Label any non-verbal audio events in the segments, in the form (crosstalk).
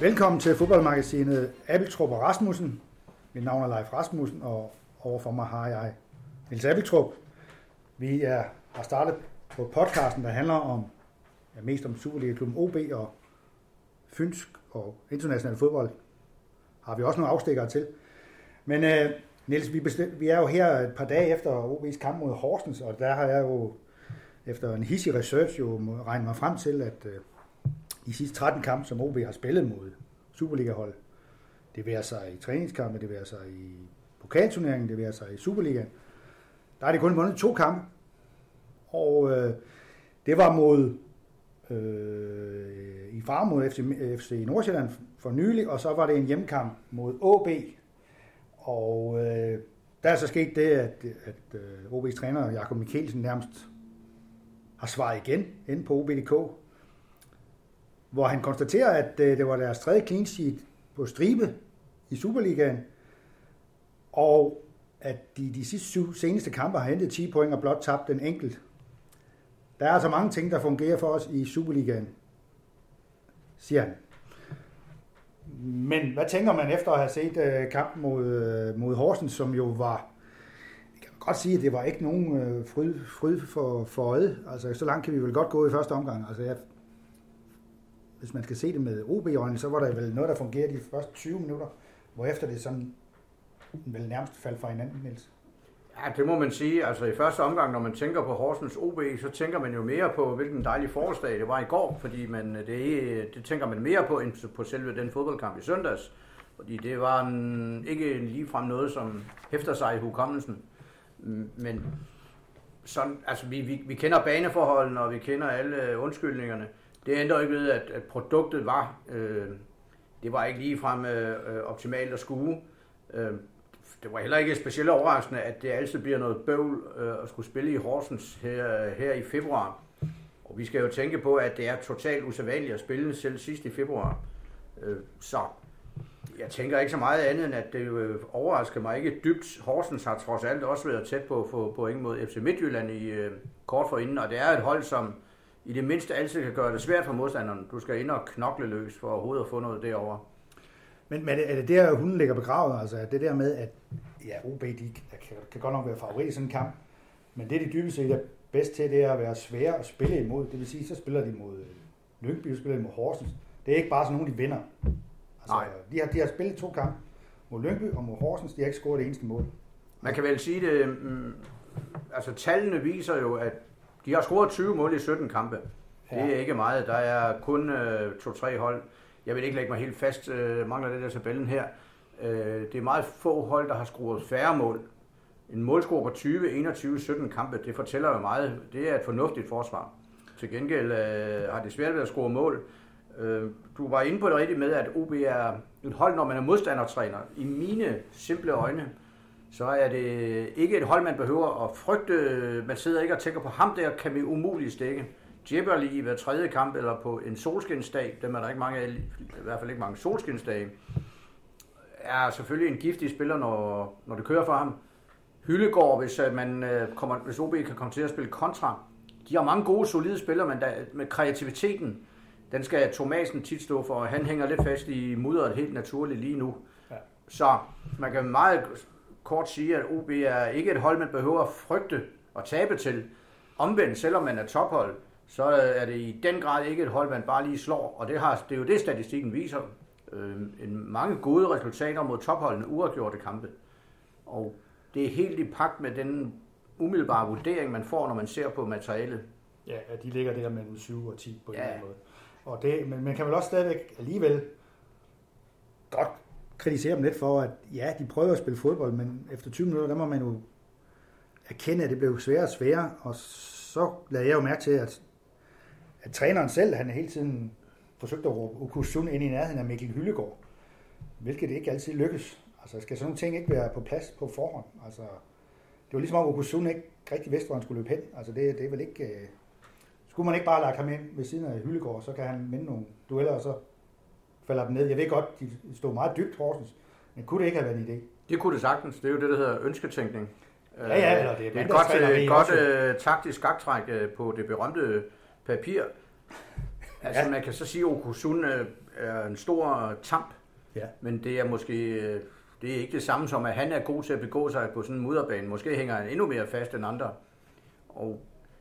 Velkommen til fodboldmagasinet Abeltrup og Rasmussen. Mit navn er Leif Rasmussen, og overfor mig har jeg Nils Abeltrup. Vi er, har startet på podcasten, der handler om ja, mest om Superliga-klubben OB og fynsk og international fodbold. Har vi også nogle afstikkere til. Men uh, Niels, vi, bestem, vi er jo her et par dage efter OB's kamp mod Horsens, og der har jeg jo efter en hissig research jo regnet mig frem til, at uh, de sidste 13 kampe, som OB har spillet mod Superliga-hold, det vil sig i træningskampe, det vil sig i pokalturneringen, det vil sig i Superligaen, der er det kun vundet to kampe. Og øh, det var mod øh, i far mod FC, FC Nordsjælland for nylig, og så var det en hjemmekamp mod AB. Og øh, der er så sket det, at, at øh, OB's træner Jakob Mikkelsen nærmest har svaret igen inde på OB.dk, hvor han konstaterer, at øh, det var deres tredje clean sheet på stribe i Superligaen, og at de de sidste syv seneste kampe har hentet 10 point og blot tabt den enkelt. Der er altså mange ting, der fungerer for os i Superligaen, siger han. Men hvad tænker man efter at have set øh, kampen mod, øh, mod Horsens, som jo var, jeg kan godt sige, at det var ikke nogen fryd, fryd for, for øjet. Altså, så langt kan vi vel godt gå i første omgang. Altså, jeg, hvis man skal se det med OB-øjne, så var der vel noget, der fungerede de første 20 minutter, hvor efter det sådan vel nærmest faldt fra hinanden, Niels. Ja, det må man sige. Altså i første omgang, når man tænker på Horsens OB, så tænker man jo mere på, hvilken dejlig forårsdag det var i går, fordi man, øh, det, det tænker man mere på, end på selve den fodboldkamp i søndags. Fordi det var en, ikke ligefrem noget, som hæfter sig i hukommelsen. Men sådan, altså vi, vi, vi kender baneforholdene, og vi kender alle undskyldningerne. Det ændrer ikke ved, at, at produktet var, øh, det var ikke ligefrem øh, øh, optimalt at skue. Øh, det var heller ikke specielt overraskende, at det altid bliver noget bøvl øh, at skulle spille i Horsens her, her i februar. Og vi skal jo tænke på, at det er totalt usædvanligt at spille selv sidst i februar. Øh, så jeg tænker ikke så meget andet, end at det øh, overrasker mig ikke dybt. Horsens har trods alt også været tæt på at få point mod FC Midtjylland i øh, kort forinden, og det er et hold, som i det mindste altid kan gøre det svært for modstanderen. Du skal ind og knokle løs for overhovedet at få noget derovre. Men, men er det der, hunden ligger begravet? Altså det der med, at ja, OB de kan, kan godt nok være favorit i sådan en kamp, men det, de dybest set er bedst til, det er at være svære at spille imod. Det vil sige, så spiller de mod Lyngby, så spiller de mod Horsens. Det er ikke bare sådan nogen, de vinder. Altså, Nej. De har, de har spillet to kampe mod Lyngby og mod Horsens. De har ikke scoret det eneste mål. Man kan vel sige det, mm, altså tallene viser jo, at de har scoret 20 mål i 17 kampe. Ja. Det er ikke meget. Der er kun øh, to-tre hold, jeg vil ikke lægge mig helt fast, øh, mangler det der tabellen her. Øh, det er meget få hold, der har scoret færre mål. En målscore på 20, 21, 17 kampe, det fortæller jo meget. Det er et fornuftigt forsvar. Til gengæld øh, har det svært ved at score mål. Øh, du var inde på det rigtigt med, at OB er et hold, når man er modstandertræner. I mine simple øjne, så er det ikke et hold, man behøver at frygte. Man sidder ikke og tænker på ham der, kan vi umuligt stikke. Djibberli i hver tredje kamp, eller på en solskinsdag, dem er der ikke mange af, i hvert fald ikke mange solskinsdage, er selvfølgelig en giftig spiller, når, når det kører for ham. Hyllegård, hvis, øh, man, øh, kommer, hvis OB kan komme til at spille kontra. De har mange gode, solide spillere, men der, med kreativiteten, den skal Thomasen tit stå for, og han hænger lidt fast i mudderet helt naturligt lige nu. Ja. Så man kan meget kort sige, at OB er ikke et hold, man behøver at frygte og tabe til. Omvendt, selvom man er tophold, så er det i den grad ikke et hold, man bare lige slår. Og det, har, det er jo det, statistikken viser. Øh, en mange gode resultater mod topholdene, uafgjorte kampe. Og det er helt i pagt med den umiddelbare vurdering, man får, når man ser på materialet. Ja, de ligger der mellem 7 og 10 på en ja. eller anden måde. Og det, men man kan vel også stadigvæk alligevel godt kritisere dem lidt for, at ja, de prøver at spille fodbold, men efter 20 minutter, der må man jo erkende, at det blev sværere og sværere, og så lagde jeg jo mærke til, at at træneren selv, han hele tiden forsøgte at råbe Okusun ind i nærheden af Mikkel Hyllegård, hvilket ikke altid lykkes. Altså skal sådan nogle ting ikke være på plads på forhånd? Altså, det var ligesom om Okusun ikke rigtig vidste, hvor han skulle løbe hen. Altså det, det er vel ikke... Øh... skulle man ikke bare lade ham ind ved siden af Hyllegård, så kan han vinde nogle dueller, og så falder dem ned. Jeg ved godt, de stod meget dybt, Horsens, men kunne det ikke have været en idé? Det kunne det sagtens. Det er jo det, der hedder ønsketænkning. Ja, ja, det er, det er et godt, godt, godt uh, taktisk skaktræk uh, på det berømte papir. Altså, Ja. man kan så sige, at Okusun øh, er en stor tamp, Ja. men det er måske øh, det er ikke det samme som, at han er god til at begå sig på sådan en mudderbane. Måske hænger han endnu mere fast end andre. Og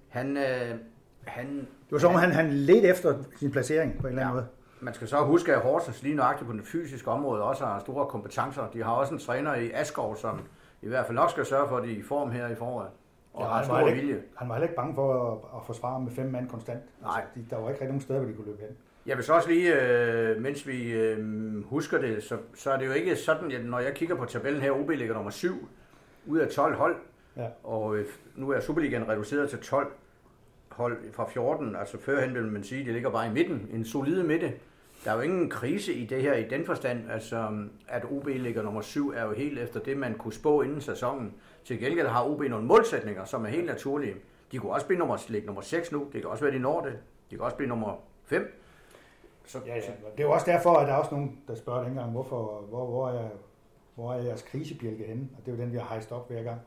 han, øh, han Det var som om, han, han ledte efter sin placering på en eller anden Ja. måde. Man skal så huske, at Horsens lige nøjagtigt på den fysiske område også har store kompetencer. De har også en træner i Askov, som i hvert fald nok skal sørge for, at de er i form her i foråret. Og Ja, har stor vilje. ikke, han var heller ikke bange for at, at forsvare med fem mand konstant. Nej. Altså, de, der var ikke rigtig nogen steder, hvor de kunne løbe hen. Jeg vil så også lige, øh, mens vi øh, husker det, så, så er det jo ikke sådan, at når jeg kigger på tabellen her, OB ligger nummer 7 ud af 12 hold, Ja. og øh, nu er Superligaen reduceret til 12 hold fra 14, altså førhen vil man sige, det ligger bare i midten, en solide midte. Der er jo ingen krise i det her i den forstand, altså at OB ligger nummer 7 er jo helt efter det, man kunne spå inden sæsonen. Til gengæld har OB nogle målsætninger, som er helt naturlige. De kunne også blive nummer, ligge nummer 6 nu, det kan også være, de når det. De kan også blive nummer 5. Så, Ja, ja. Det er jo også derfor, at der er også nogen, der spørger dengang, hvorfor, hvor, hvor, er, hvor er jeres krisebjælke henne? Og det er jo den, vi har hejst op hver gang,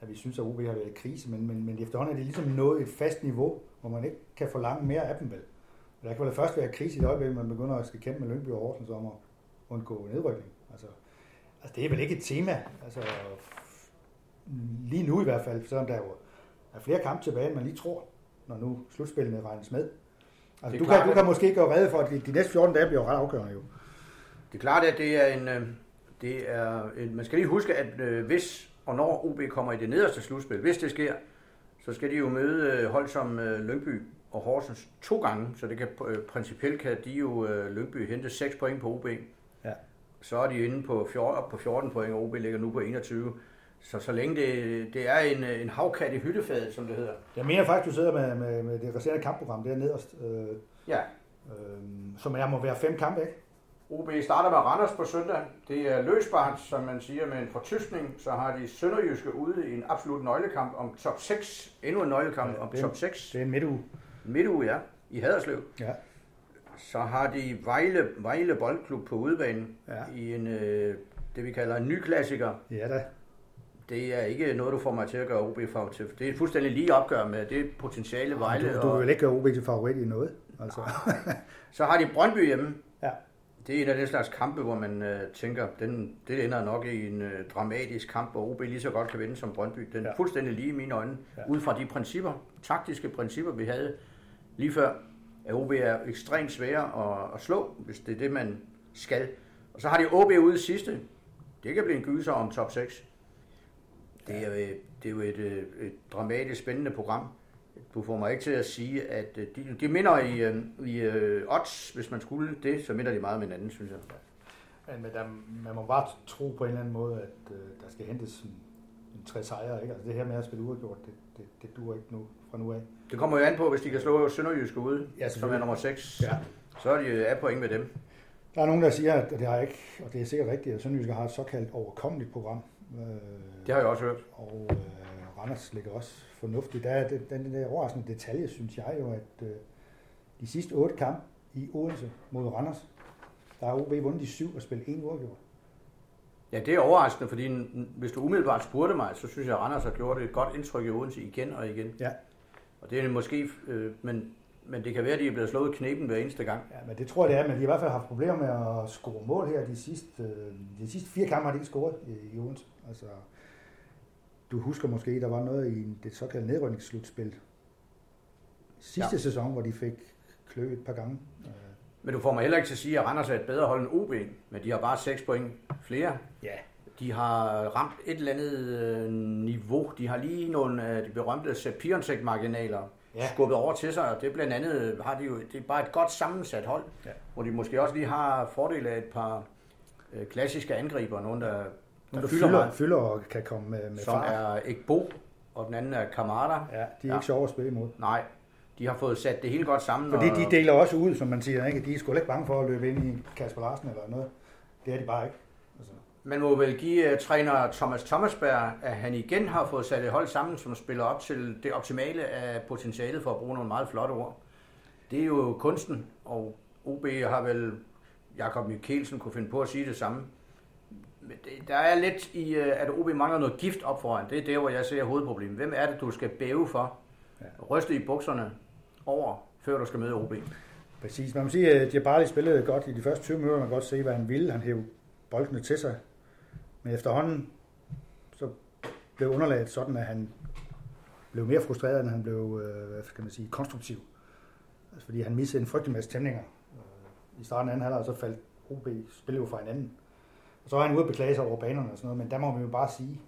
at vi synes, at OB har været i krise, men, men, men efterhånden er det ligesom nået et fast niveau, hvor man ikke kan forlange mere af dem vel. Der kan vel først være krise i det øjeblik, man begynder at skal kæmpe med Lyngby og Horsens om at undgå nedrykning. Altså, altså det er vel ikke et tema, altså lige nu i hvert fald, selvom der jo er flere kampe tilbage, end man lige tror, når nu slutspillene regnes med. Altså, er du, klart, kan, du kan måske gøre redde for, at de, de næste 14 dage bliver ret afgørende jo. Det er klart, at det er en... øh, Det er en man skal lige huske, at øh, hvis og når OB kommer i det nederste slutspil, hvis det sker, så skal de jo møde øh, hold som øh, Lyngby og Horsens to gange, så det kan øh, principielt kan de jo Lyngby hente 6 point på OB. Ja. Så er de inde på 14, op på 14 point, og OB ligger nu på 21. Så så længe det, det er en, en havkat i hyttefadet, som det hedder. Jeg mener faktisk, du sidder med, med, med det resterende kampprogram der nederst, øh, Ja, øh, som er, må være fem kampe, ikke? OB starter med Randers på søndag. Det er løsbart, som man siger, med en fortyskning. Så har de Sønderjyske ude i en absolut nøglekamp om top 6. Endnu en nøglekamp Ja, om top 6. Det er en midtuge. Midtuge, ja, i Haderslev. Ja. Så har de Vejle, Vejle Boldklub på udebanen Ja. i en, øh, det vi kalder en ny klassiker. Ja da. Det er ikke noget, du får mig til at gøre OB favorit til. Det er fuldstændig lige opgør med det potentiale Vejle. Du, du vil ikke gøre OB til favorit i noget. Altså. Så har de Brøndby hjemme. Ja. Det er en af den slags kampe, hvor man øh, tænker, den, det ender nok i en øh, dramatisk kamp, hvor OB lige så godt kan vinde som Brøndby. Den er Ja. fuldstændig lige i mine øjne. Ja. Ud fra de principper, taktiske principper, vi havde lige før, at OB er ekstremt svære at, at slå, hvis det er det, man skal. Og så har de OB ude sidste. Det kan blive en gyser om top 6. Det er, det er jo et, øh, et dramatisk spændende program. Du får mig ikke til at sige, at øh, de, de minder i, øh, i uh, odds, hvis man skulle det, så minder de meget med hinanden, synes jeg. Men, der, man må bare tro på en eller anden måde, at øh, der skal hentes en, en tre sejre. Ikke? Altså det her med at spille uafgjort, det, det, det duer ikke nu fra nu af. Det kommer jo an på, hvis de kan slå Sønderjyske ude, Ja, som er nummer 6, Ja. så er de øh, af point med dem. Der er nogen, der siger, at det har ikke, og det er sikkert rigtigt, at Sønderjyske har et såkaldt overkommeligt program. Øh, Det har jeg også hørt. Og øh, Randers ligger også fornuftigt. Der er den, den der overraskende detalje, synes jeg jo, at øh, de sidste otte kampe i Odense mod Randers, der har OB vundet de syv og spillet en uafgjort. Ja, det er overraskende, fordi hvis du umiddelbart spurgte mig, så synes jeg, at Randers har gjort et godt indtryk i Odense igen og igen. Ja. Og det er måske, øh, men, men det kan være, at de er blevet slået i kneben hver eneste gang. Ja, men det tror jeg, det er, men de har i hvert fald haft problemer med at score mål her. De sidste, øh, de sidste fire kampe har de ikke scoret i, i Odense. Altså, du husker måske, der var noget i det såkaldte nedrykningsslutspil sidste Ja. sæson, hvor de fik klø et par gange. Øh, Men du får mig heller ikke til at sige, at Randers er et bedre hold end OB, men de har bare 6 point flere. Ja. De har ramt et eller andet øh, niveau. De har lige nogle af de berømte Piontek-marginaler Ja. skubbet over til sig, og det er blandt andet har de jo, det er bare et godt sammensat hold, Ja. hvor de måske også lige har fordel af et par øh, klassiske angriber, nogen der, der, der fylder, fylder, og kan komme med, med som fart. er Ekbo, og den anden er Kamada. Ja, de er Ja. ikke sjove at spille imod. Nej, de har fået sat det hele godt sammen. Fordi og- de deler også ud, som man siger, ikke? De er sgu ikke bange for at løbe ind i Kasper Larsen eller noget. Det er de bare ikke. Altså, Man må vel give uh, træner Thomas Thomasberg, at han igen har fået sat et hold sammen, som spiller op til det optimale af potentialet, for at bruge nogle meget flotte ord. Det er jo kunsten, og OB har vel, Jakob Mikkelsen kunne finde på at sige det samme. Der er lidt i, uh, at OB mangler noget gift op foran. Det er der, hvor jeg ser hovedproblemet. Hvem er det, du skal bæve for? Ryste i bukserne over, før du skal møde OB. Præcis. Man må sige, at Jabali spillede godt i de første 20 minutter. Man kan godt se, hvad han ville. Han hævde boldene til sig. Men efterhånden, så blev underlaget sådan, at han blev mere frustreret, end han blev, øh, hvad skal man sige, konstruktiv. Altså, fordi han missede en frygtelig masse tæmninger. Øh, I starten af anden halvleg, så faldt OB spillet jo fra hinanden. Og så var han ude og beklage sig over banerne og sådan noget, men der må vi jo bare sige,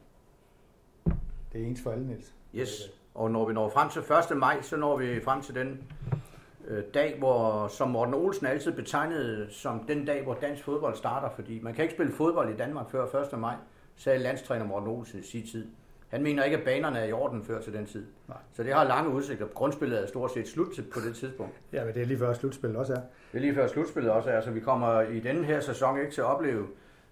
det er ens for alle, Niels. Yes, og når vi når frem til 1. maj, så når vi frem til den øh, dag, hvor, som Morten Olsen altid betegnede som den dag, hvor dansk fodbold starter, fordi man kan ikke spille fodbold i Danmark før 1. maj, sagde landstræner Morten Olsen i sin tid. Han mener ikke, at banerne er i orden før til den tid. Nej. Så det har lange udsigter. Grundspillet er stort set slut på det tidspunkt. Ja, men det er lige før slutspillet også er. Det er lige før slutspillet også er. Så vi kommer i denne her sæson ikke til at opleve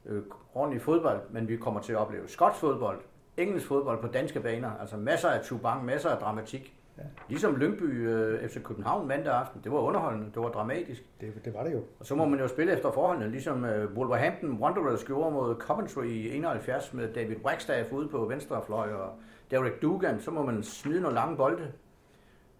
øh, ordentlig fodbold, men vi kommer til at opleve skotsk fodbold, engelsk fodbold på danske baner. Altså masser af tubang, masser af dramatik. Ja. Ligesom Lyngby øh, FC København mandag aften. Det var underholdende, det var dramatisk. Det, det var det jo. Og så må man jo spille efter forholdene, ligesom øh, Wolverhampton Wanderers gjorde mod Coventry i 71 med David Wagstaff ude på venstre fløj og Derek Dugan. Så må man smide nogle lange bolde.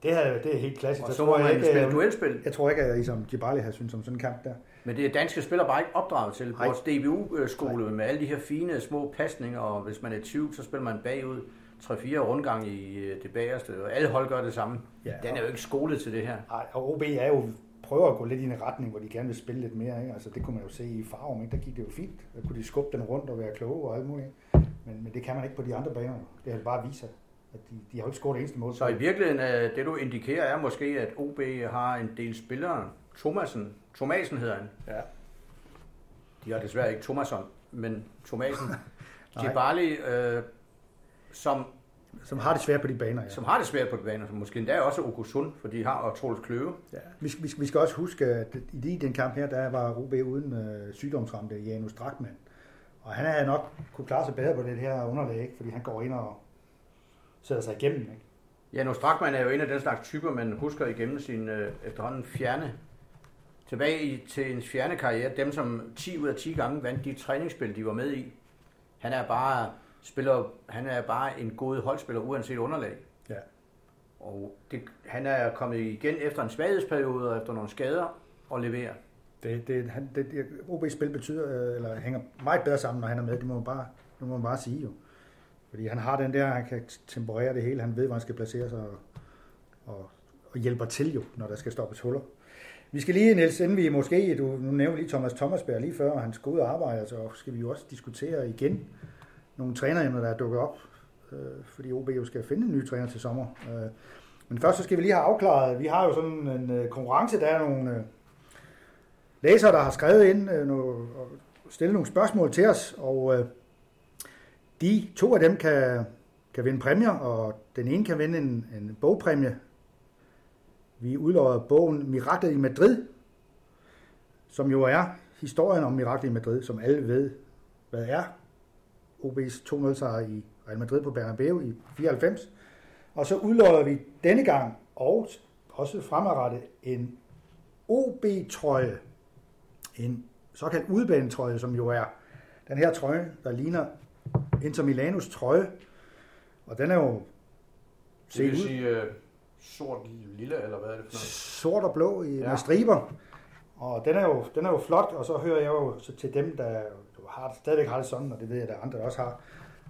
Det, her, det er helt klassisk. Og så må man ikke, spille øh, duelspil. Jeg tror ikke, at I som Gibali har syntes om sådan en kamp der. Men det er danske spillere bare ikke opdraget til. Vores DBU-skole med alle de her fine små pasninger, og hvis man er 20, så spiller man bagud 3-4 rundgang i øh, det bagerste, og alle hold gør det samme. Ja, Den er jo ikke skolet til det her. Nej, og OB er jo prøver at gå lidt i en retning, hvor de gerne vil spille lidt mere. Ikke? Altså, det kunne man jo se i Farum, ikke? der gik det jo fint. Der kunne de skubbe den rundt og være kloge og alt muligt. Men, men det kan man ikke på de andre baner. Det er bare vise, at de, de har jo ikke scoret det eneste mål. Så i virkeligheden, øh, det du indikerer, er måske, at OB har en del spillere. Thomasen, Thomasen hedder han. Ja. De har desværre ikke Thomason, men Thomasen. (laughs) Djibali, øh, som som har det svært på de baner, ja. Som har det svært på de baner, som måske endda også Okusund, for de har og Troels Kløve. Ja. Vi, vi, vi, skal også huske, at i den kamp her, der var OB uden øh, sygdomsramte Janus Drakman. Og han havde nok kunne klare sig bedre på det her underlag, ikke? fordi han går ind og sætter sig igennem. Ikke? Janus Drakman er jo en af den slags typer, man husker igennem sin øh, efterhånden fjerne tilbage i, til en fjerne karriere. Dem, som 10 ud af 10 gange vandt de træningsspil, de var med i. Han er bare spiller, han er bare en god holdspiller, uanset underlag. Ja. Og det, han er kommet igen efter en svaghedsperiode og efter nogle skader og leverer. Det, det, han, det, det OB-spil betyder, eller hænger meget bedre sammen, når han er med. Det må man bare, det må man bare sige jo. Fordi han har den der, han kan temperere det hele, han ved, hvor han skal placere sig og, og, og hjælper til jo, når der skal stoppes huller. Vi skal lige, Niels, inden vi måske, du nu nævnte lige Thomas Thomasberg lige før, han hans gode og arbejde, så skal vi jo også diskutere igen, nogle træneremner, der er dukket op, øh, fordi OB jo skal finde en ny træner til sommer. Øh, men først så skal vi lige have afklaret, vi har jo sådan en øh, konkurrence, der er nogle øh, læsere, der har skrevet ind øh, nogle, og stillet nogle spørgsmål til os, og øh, de to af dem kan, kan vinde præmier, og den ene kan vinde en, en bogpræmie. Vi udlover bogen Miraklet i Madrid, som jo er historien om Miraklet i Madrid, som alle ved, hvad er. OB's 2-0 sejr i Real Madrid på Bernabeu i 94. Og så udlodder vi denne gang, og også fremadrettet, en OB-trøje. En såkaldt udbanetrøje, som jo er den her trøje, der ligner Inter Milanos trøje. Og den er jo... Det vil sige uh, sort lille, eller hvad er det for noget? Sort og blå i, ja. med striber. Og den er, jo, den er jo flot, og så hører jeg jo så til dem, der har, stadigvæk har det sådan, og det ved jeg, at der andre også har,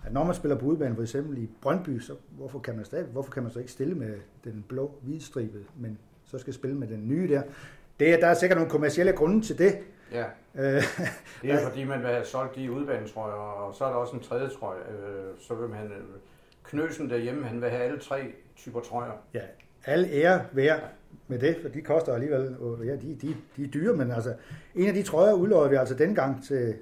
at når man spiller på udbanen, for eksempel i Brøndby, så hvorfor kan man, stadig, hvorfor kan man så ikke stille med den blå hvidstribede, men så skal spille med den nye der. Det, der er sikkert nogle kommersielle grunde til det. Ja, øh, det er (laughs) fordi, man vil have solgt de udbanetrøjer, og så er der også en tredje trøje. Øh, så vil man, Knøsen derhjemme, han vil have alle tre typer trøjer. Ja, alle ære værd med det, for de koster alligevel, ja, de, de, de er dyre, men altså, en af de trøjer udløjer vi altså dengang til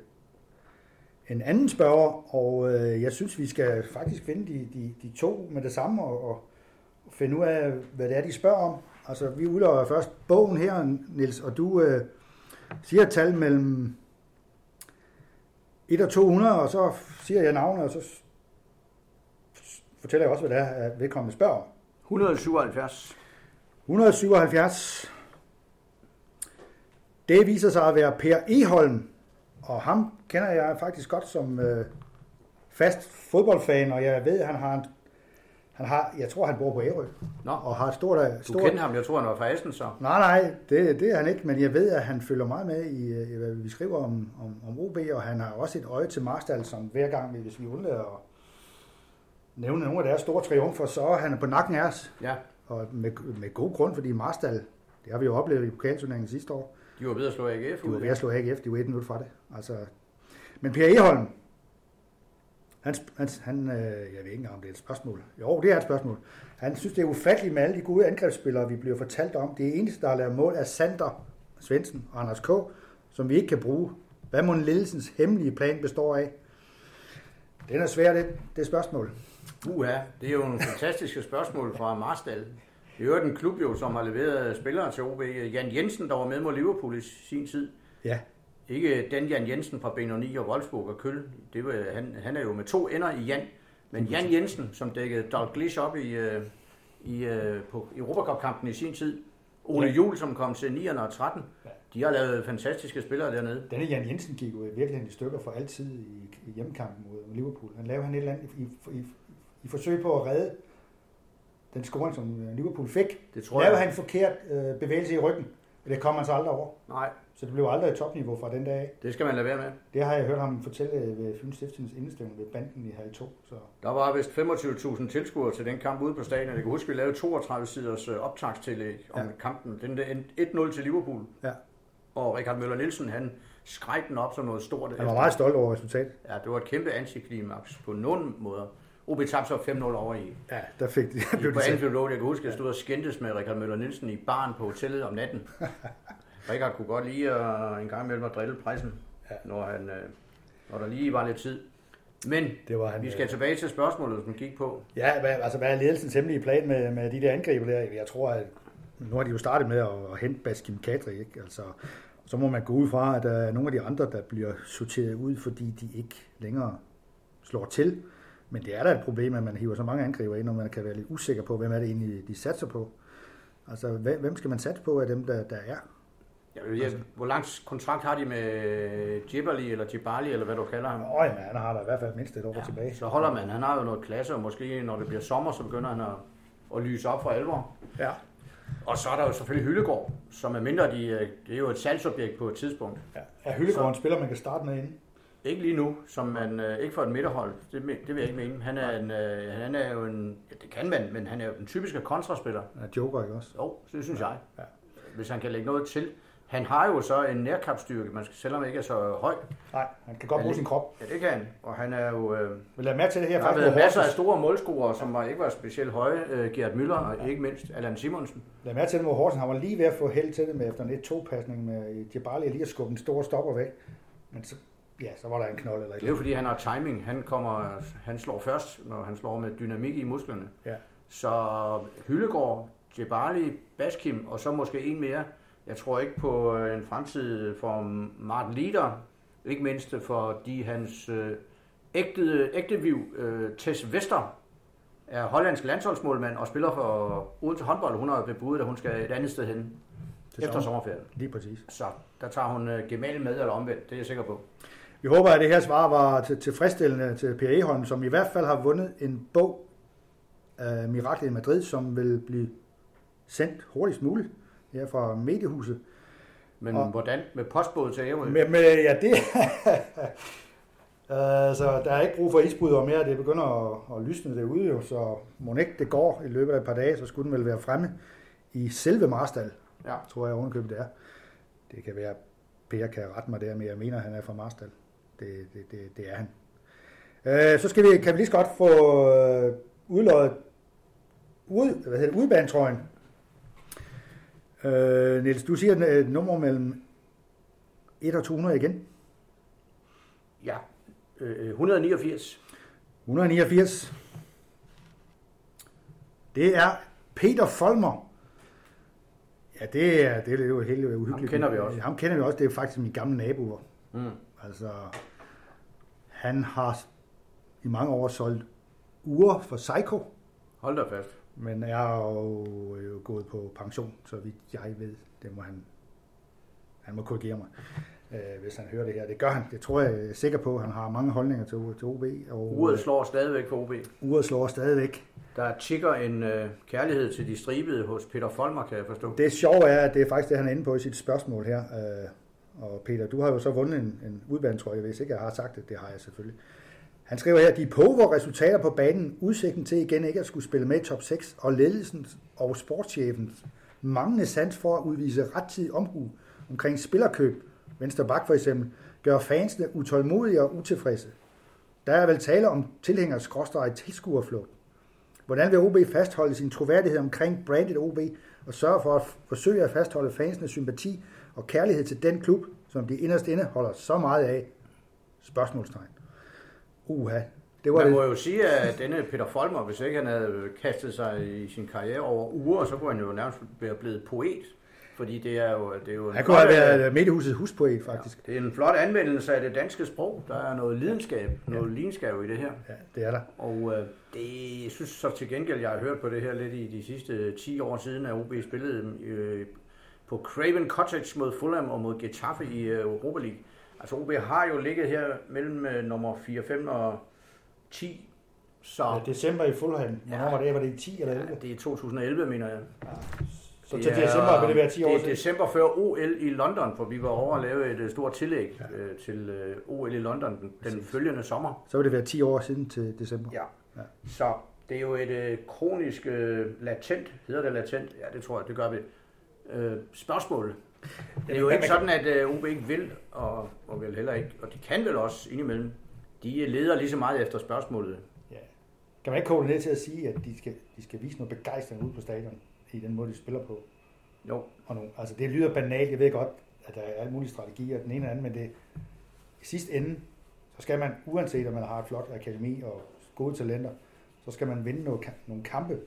en anden spørger, og øh, jeg synes, vi skal faktisk finde de, de, de to med det samme og, og finde ud af, hvad det er, de spørger om. Altså, vi udløjer først bogen her, Nils, og du øh, siger et tal mellem 1 og 200, og så siger jeg navnet, og så fortæller jeg også, hvad det er, at vedkommende spørger om. 177. 177. Det viser sig at være Per Eholm, og ham kender jeg faktisk godt som øh, fast fodboldfan, og jeg ved, at han har en, Han har, jeg tror, han bor på Ærø. Nå. Og har stort... Du stort kendte ham, jeg tror, han var fra Essen, så. Nej, nej, det, det er han ikke, men jeg ved, at han følger meget med i, i hvad vi skriver om, om, om OB, og han har også et øje til Marstal, som hver gang, vi- hvis vi undlader nævne nogle af deres store triumfer, så er han på nakken af os, Ja, og med, med god grund, fordi Marstal, det har vi jo oplevet i pokalturneringen sidste år, de var ved at slå AGF de var ved at slå AGF, de var et minut fra det. Altså, men Per Eholm, han, han, han, øh, jeg ved ikke engang, om det er et spørgsmål. Jo, det er et spørgsmål. Han synes, det er ufatteligt med alle de gode angrebsspillere, vi bliver fortalt om. Det eneste, der har lavet mål, er Sander Svendsen og Anders K., som vi ikke kan bruge. Hvad må ledelsens hemmelige plan består af? Den er svær, det, det spørgsmål. Uha, det er jo nogle fantastiske spørgsmål fra Marstal. Det er jo en klub, jo, som har leveret spillere til OB. Jan Jensen, der var med mod Liverpool i sin tid. Ja, Ikke den Jan Jensen fra Benoni og Wolfsburg og Køl. Det var, han, han er jo med to ender i Jan. Men Jan Jensen, som dækkede Dalglish op i, øh, i, øh, på Europacup-kampen i sin tid. Ole Ja. Jul, som kom til 9'erne og 13. Ja. De har lavet fantastiske spillere dernede. denne Jan Jensen gik jo i virkeligheden i stykker for altid i, i hjemmekampen mod Liverpool. Han lavede han et eller andet i, i, i, i forsøg på at redde den scoring, som Liverpool fik. Det tror lavede jeg. han en forkert øh, bevægelse i ryggen, og det kom han så aldrig over. Nej, Så det blev aldrig et topniveau fra den dag af. det skal man lade være med. Det har jeg hørt ham fortælle ved Fyns Stiftens indestævne ved banden i halv 2. Så Der var vist 25.000 tilskuere til den kamp ude på stadion. Jeg kan huske, vi lavede 32 siders øh, optagstillæg om Ja. kampen. Den der endte 1-0 til Liverpool. Ja. Og Richard Møller Nielsen, han skreg den op som noget stort. han var meget stolt over resultatet. Ja, det var et kæmpe antiklimaks på nogle måder. OB tabte så 5-0 over i, Ja, der fik de, i blev på. Anfield Road. Jeg kan huske, at jeg stod og skændtes med Richard Møller Nielsen i baren på hotellet om natten. (laughs) Richard kunne godt lide at en gang imellem at drille pressen, Ja. når, han, øh, når der lige var lidt tid. Men Det var han, vi skal øh, tilbage til spørgsmålet, som gik på. Ja, hvad, altså hvad er ledelsens hemmelige plan med, med de der angriber der? Jeg tror, at nu har de jo startet med at, at hente Baskim Kadri, ikke? Altså, så må man gå ud fra, at der er nogle af de andre, der bliver sorteret ud, fordi de ikke længere slår til. Men det er da et problem, at man hiver så mange angriber ind, og man kan være lidt usikker på, hvem er det egentlig, de satser på. Altså, hvem skal man satse på af dem, der, der er? Jeg ved, jeg, hvor lang kontrakt har de med Jibali eller Jibali, eller hvad du kalder ham? Åh, jamen, han har da i hvert fald mindst et år ja, tilbage. Så holder man. Han har jo noget klasse, og måske når det bliver sommer, så begynder han at, at lyse op for alvor. Ja. Og så er der jo selvfølgelig Hyllegård, som er mindre, de, øh, det er jo et salgsobjekt på et tidspunkt. ja. Er Hyllegård en spiller, man kan starte med inden? Ikke lige nu, som man, øh, ikke for et midterhold, det, det vil jeg ikke mene. Han er, en, øh, han er jo en, ja, det kan man, men han er jo den typiske kontraspiller. Han er joker, ikke også? Jo, det synes jeg. Ja. Hvis han kan lægge noget til. Han har jo så en nærkampstyrke, man skal, selvom han ikke er så høj. Nej, han kan godt Ja, bruge sin krop. Ja, det kan han. Og han er jo... Øh, Men lad mærke til det her. Der har været masser af Horsens. store målscorer, som var, ikke var specielt høje. Uh, Gert Müller og ikke mindst Allan Simonsen. Lad mærke til det mod Horsen. Han var lige ved at få held til det med efter en 1-2-pasning med Jabali lige at skubbe en stor stopper væk. Men så, ja, så var der en knold eller et Det er jo fordi, han har timing. Han, kommer, han slår først, når han slår med dynamik i musklerne. Ja. Så Hyllegård, Jebali, Baskim og så måske en mere. Jeg tror ikke på øh, en fremtid for Martin Lieder. Ikke mindst fordi hans øh, ægte, ægte viv, øh, Tess Vester, er hollandsk landsholdsmålmand og spiller for Odense håndbold. Hun har bebudet, at hun skal et andet sted hen efter sommer. sommerferien. Lige præcis. Så der tager hun uh, gemalen med eller omvendt, det er jeg sikker på. Vi håber, at det her svar var til, tilfredsstillende til Per Eholm, som i hvert fald har vundet en bog af Miraklet i Madrid, som vil blive sendt hurtigst muligt her fra Mediehuset. Men Og- hvordan? Med postbåd til Ærø? Men, men ja, det (laughs) Altså, der er ikke brug for isbrydere mere. Det begynder at, at lysne derude jo, så må ikke det går i løbet af et par dage, så skulle den vel være fremme i selve Marstal, Ja. tror jeg ovenikøbet det er. Det kan være, Per kan rette mig der, men jeg mener, at han er fra Marstal. Det, det, det, det er han. Øh, så skal vi, kan vi lige så godt få øh, udløjet ud, hvad hedder det, udbanetrøjen. Øh, Niels, du siger et nummer mellem 1 og 200 igen. Ja. Øh, 189. 189. Det er Peter Folmer. Ja, det er, det er jo helt uhyggeligt. Ham kender vi også. Ham kender vi også. Det er faktisk min gamle naboer. Mm. Altså, han har i mange år solgt uger for Seiko, Hold da fast. men er jo, jo gået på pension, så vidt jeg ved. Det må han, han må korrigere mig, øh, hvis han hører det her. Det gør han. Det tror jeg, jeg er sikker på. Han har mange holdninger til, til OB. Og, Uret slår stadigvæk for OB. uret slår stadigvæk. Der tigger en øh, kærlighed til de stribede hos Peter Folmer, kan jeg forstå. Det sjove er, at det er faktisk det, han er inde på i sit spørgsmål her. Øh, og Peter, du har jo så vundet en, en udbanetrøje, hvis ikke jeg har sagt det. Det har jeg selvfølgelig. Han skriver her, de pågår resultater på banen, udsigten til igen ikke at skulle spille med i top 6, og ledelsen og sportschefens manglende sans for at udvise rettidig omhu omkring spillerkøb, venstre bak for eksempel, gør fansene utålmodige og utilfredse. Der er vel tale om tilhængers skråstrej tilskuerflugt. Hvordan vil OB fastholde sin troværdighed omkring brandet OB og sørge for at forsøge at fastholde fansenes sympati og kærlighed til den klub, som de inderst inde holder så meget af? Spørgsmålstegn. Uha. Det var Man må det. jo sige, at denne Peter Folmer, hvis ikke han havde kastet sig i sin karriere over uger, så kunne han jo nærmest være blevet poet. Fordi det er jo... Det er jo han kunne have været mediehusets huspoet, faktisk. Ja, det er en flot anvendelse af det danske sprog. Der er noget lidenskab, noget ja. lidenskab i det her. Ja, det er der. Og øh, det, jeg synes så til gengæld, jeg har hørt på det her lidt i de sidste 10 år siden, at OB spillede øh, på Craven Cottage mod Fulham og mod Getafe i øh, Europa League. Altså OB har jo ligget her mellem øh, nummer 4, 5 og 10. Så, ja, december i Fulham. Hvornår ja, var det? Var det i 10 eller 11? Ja, det er 2011, mener jeg. Ja. Så til december vil det være 10 år Det er december før OL i London, for vi var over at lave et øh, stort tillæg ja. øh, til øh, OL i London den, den følgende sommer. Så vil det være 10 år siden til december. Ja. ja. Så det er jo et øh, kronisk øh, latent, hedder det latent? Ja, det tror jeg, det gør vi. Øh, spørgsmål. Det er jo ikke sådan, at øh, OB ikke vil, og, og vel heller ikke, og de kan vel også indimellem. De leder lige så meget efter spørgsmålet. Ja. Kan man ikke koge ned til at sige, at de skal, de skal vise noget begejstring ud på stadion? i den måde, de spiller på. Jo. Og nu, altså det lyder banalt, jeg ved godt, at der er alle mulige strategier, den ene og anden, men det, i sidste ende, så skal man, uanset om man har et flot akademi og gode talenter, så skal man vinde nogle, nogle kampe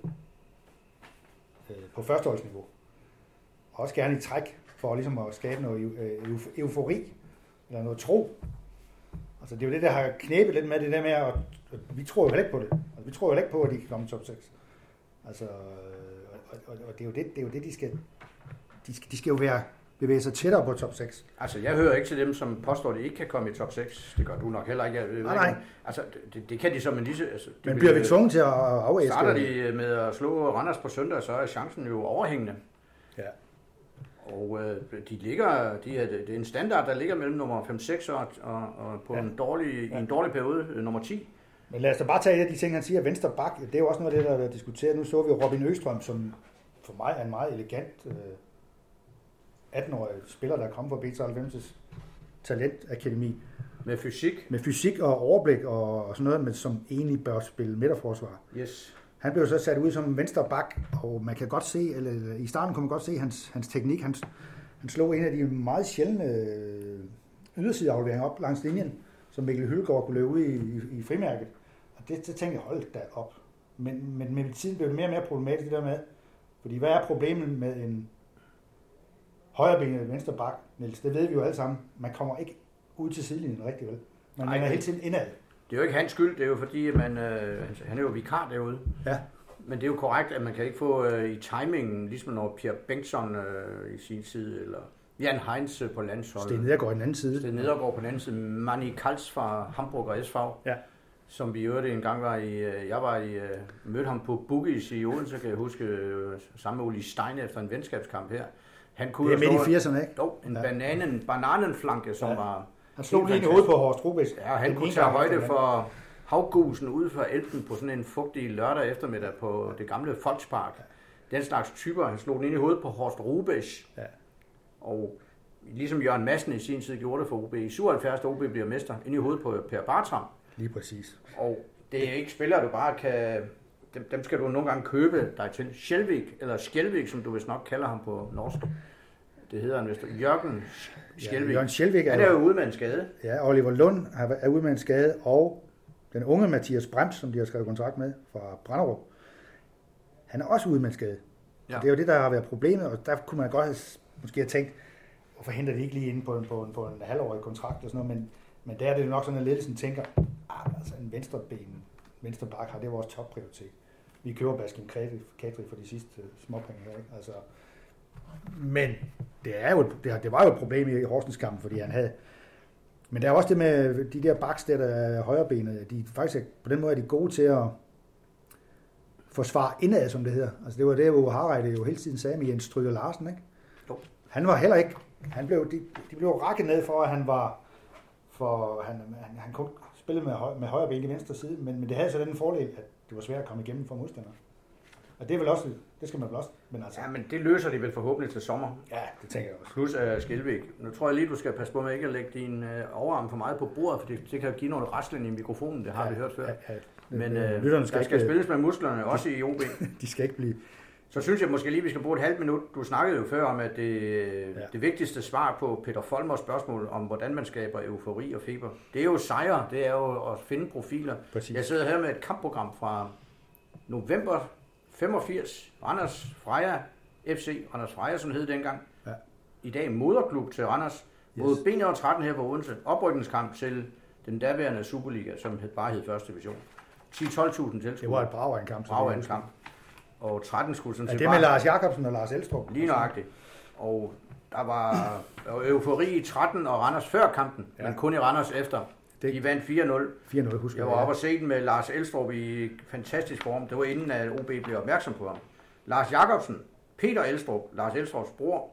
øh, på førsteholdsniveau. Også gerne i træk, for ligesom at skabe noget øh, eufori, eller noget tro. Altså det er jo det, der har knæbet lidt med det der med, at, at vi tror jo heller ikke på det. Altså, vi tror jo heller ikke på, at de kan komme top 6. Altså, og, og, og det, er jo det, det er jo det, de skal, de skal, de skal jo være, bevæge sig tættere på top 6. Altså, jeg hører ikke til dem, som påstår, at de ikke kan komme i top 6. Det gør du nok heller ikke. Jeg nej, nej. Altså, det, det kan de så, men disse... Altså, de men bliver vi tvunget til at afæske? Starter de med at slå Randers på søndag, så er chancen jo overhængende. Ja. Og øh, de ligger, de er, det er en standard, der ligger mellem nummer 5-6 og, og, og på ja. en dårlig, ja. i en dårlig periode øh, nummer 10. Men lad os da bare tage et af de ting, han siger, venstre bak. Det er jo også noget af det, der er diskuteret. Nu så vi Robin Østrøm, som for mig er en meget elegant øh, 18-årig spiller, der er kommet fra B93's talentakademi. Med fysik? Med fysik og overblik og, og sådan noget, men som egentlig bør spille midterforsvar. Yes. Han blev så sat ud som venstre bak, og man kan godt se, eller i starten kunne man godt se hans, hans teknik. Han, han slog en af de meget sjældne øh, ydersideafleveringer op langs linjen, som Mikkel Hylgaard kunne løbe ud i, i, i frimærket. Og det, det tænkte jeg, hold da op. Men, men med tiden blev det mere og mere problematisk det der med, fordi hvad er problemet med en højrebenet venstre bak, Niels? Det ved vi jo alle sammen. Man kommer ikke ud til sidelinjen rigtig vel. Man er hele tiden indad. Det er jo ikke hans skyld, det er jo fordi, man, øh, han er jo vikar derude. Ja. Men det er jo korrekt, at man kan ikke få øh, i timingen, ligesom når Pierre Bengtsson øh, i sin side, eller Jan Heinz på landsholdet. Sten Nedergaard på den anden side. Sten Nedergaard på den anden side. Manny Kals fra Hamburg og SV. Ja som vi øvrigt en gang var i, øh, jeg var i, øh, mødte ham på Boogies i Odense, kan jeg huske, øh, sammen med Uli Stein efter en venskabskamp her. Han kunne det er midt i 80'erne, ikke? Jo, en ja. bananen, bananenflanke, som ja. var... Han slog lige i hovedet på Horst Rubis. Ja, han kunne tage højde for havgusen ude for Elben på sådan en fugtig lørdag eftermiddag på det gamle Volkspark. Ja. Den slags typer, han slog den ind i hovedet på Horst Rubis. Ja. Og ligesom Jørgen Madsen i sin tid gjorde det for OB. I 77, OB bliver mester, ind i hovedet på Per Bartram. Lige præcis. Og det er ikke spillere, du bare kan... Dem, dem skal du nogle gange købe dig til. Sjelvik, eller Skjelvik, som du vist nok kalder ham på norsk. Det hedder han vist. Jørgen Skjelvik. Ja, Jørgen Skjelvik er, han er jo ude med en skade. Ja, Oliver Lund er ude med en skade, og den unge Mathias Brems, som de har skrevet kontrakt med fra Branderup, han er også ude med en skade. Ja. Det er jo det, der har været problemet, og der kunne man godt have, måske have tænkt, hvorfor henter de ikke lige ind på en, på en, på en halvårig kontrakt og sådan noget, men men der er det nok sådan, at ledelsen tænker, ah, altså en venstreben, venstre bak har det vores topprioritet. Vi køber Baskin Kadri for de sidste øh, småpenge her, ikke? Altså, men det, er jo, det, det var jo et problem i Horsens kamp, fordi han havde... Men der er også det med de der baks, der, er højrebenet. De faktisk på den måde er de gode til at forsvar indad, som det hedder. Altså det var det, hvor Harreide jo hele tiden sagde med Jens Stryger Larsen, ikke? Jo. Han var heller ikke, han blev, de, de blev rakket ned for, at han var, for han, han, han kunne spille med, høj, med højre ben i venstre side, men, men det havde så den fordel, at det var svært at komme igennem for modstandere. Og det er vel også, det skal man vel også, men altså, Ja, men det løser de vel forhåbentlig til sommer. ja, det tænker jeg også. Plus uh, Skilvik. Nu tror jeg lige, du skal passe på med ikke at lægge din uh, overarm for meget på bordet, for det, det kan give noget raslen i mikrofonen, det har vi hørt før. Ja, ja, Men øh, uh, lytterne der skal ikke, spilles med musklerne, også i OB. (laughs) de skal ikke blive, Så synes jeg måske lige, vi skal bruge et halvt minut. Du snakkede jo før om, at det, Ja. ja. det vigtigste svar på Peter Folmers spørgsmål om, hvordan man skaber eufori og feber, det er jo sejre, det er jo at finde profiler. Præcis. Jeg sidder her med et kampprogram fra november 85, Randers Freja, FC Randers Freja, som det hed dengang. Ja. I dag moderklub til Randers, mod Yes. yes. B13 her på Odense. Oprykningskamp til den daværende Superliga, som hed, bare hed første division. 10-12.000 tilskuere. det var et brav kamp. Brav det en kamp. Og 13 skulle sådan Ja, set det bare- med Lars Jakobsen og Lars Elstrup. Lige nøjagtigt. Og der var, der var eufori i 13 og Randers før kampen, Ja. ja. men kun i Randers efter. Det- De vandt 4-0. 4-0, husker Jeg var oppe og se den med Lars Elstrup i fantastisk form. Det var inden, at OB blev opmærksom på ham. Lars Jakobsen, Peter Elstrup, Lars Elstrups bror.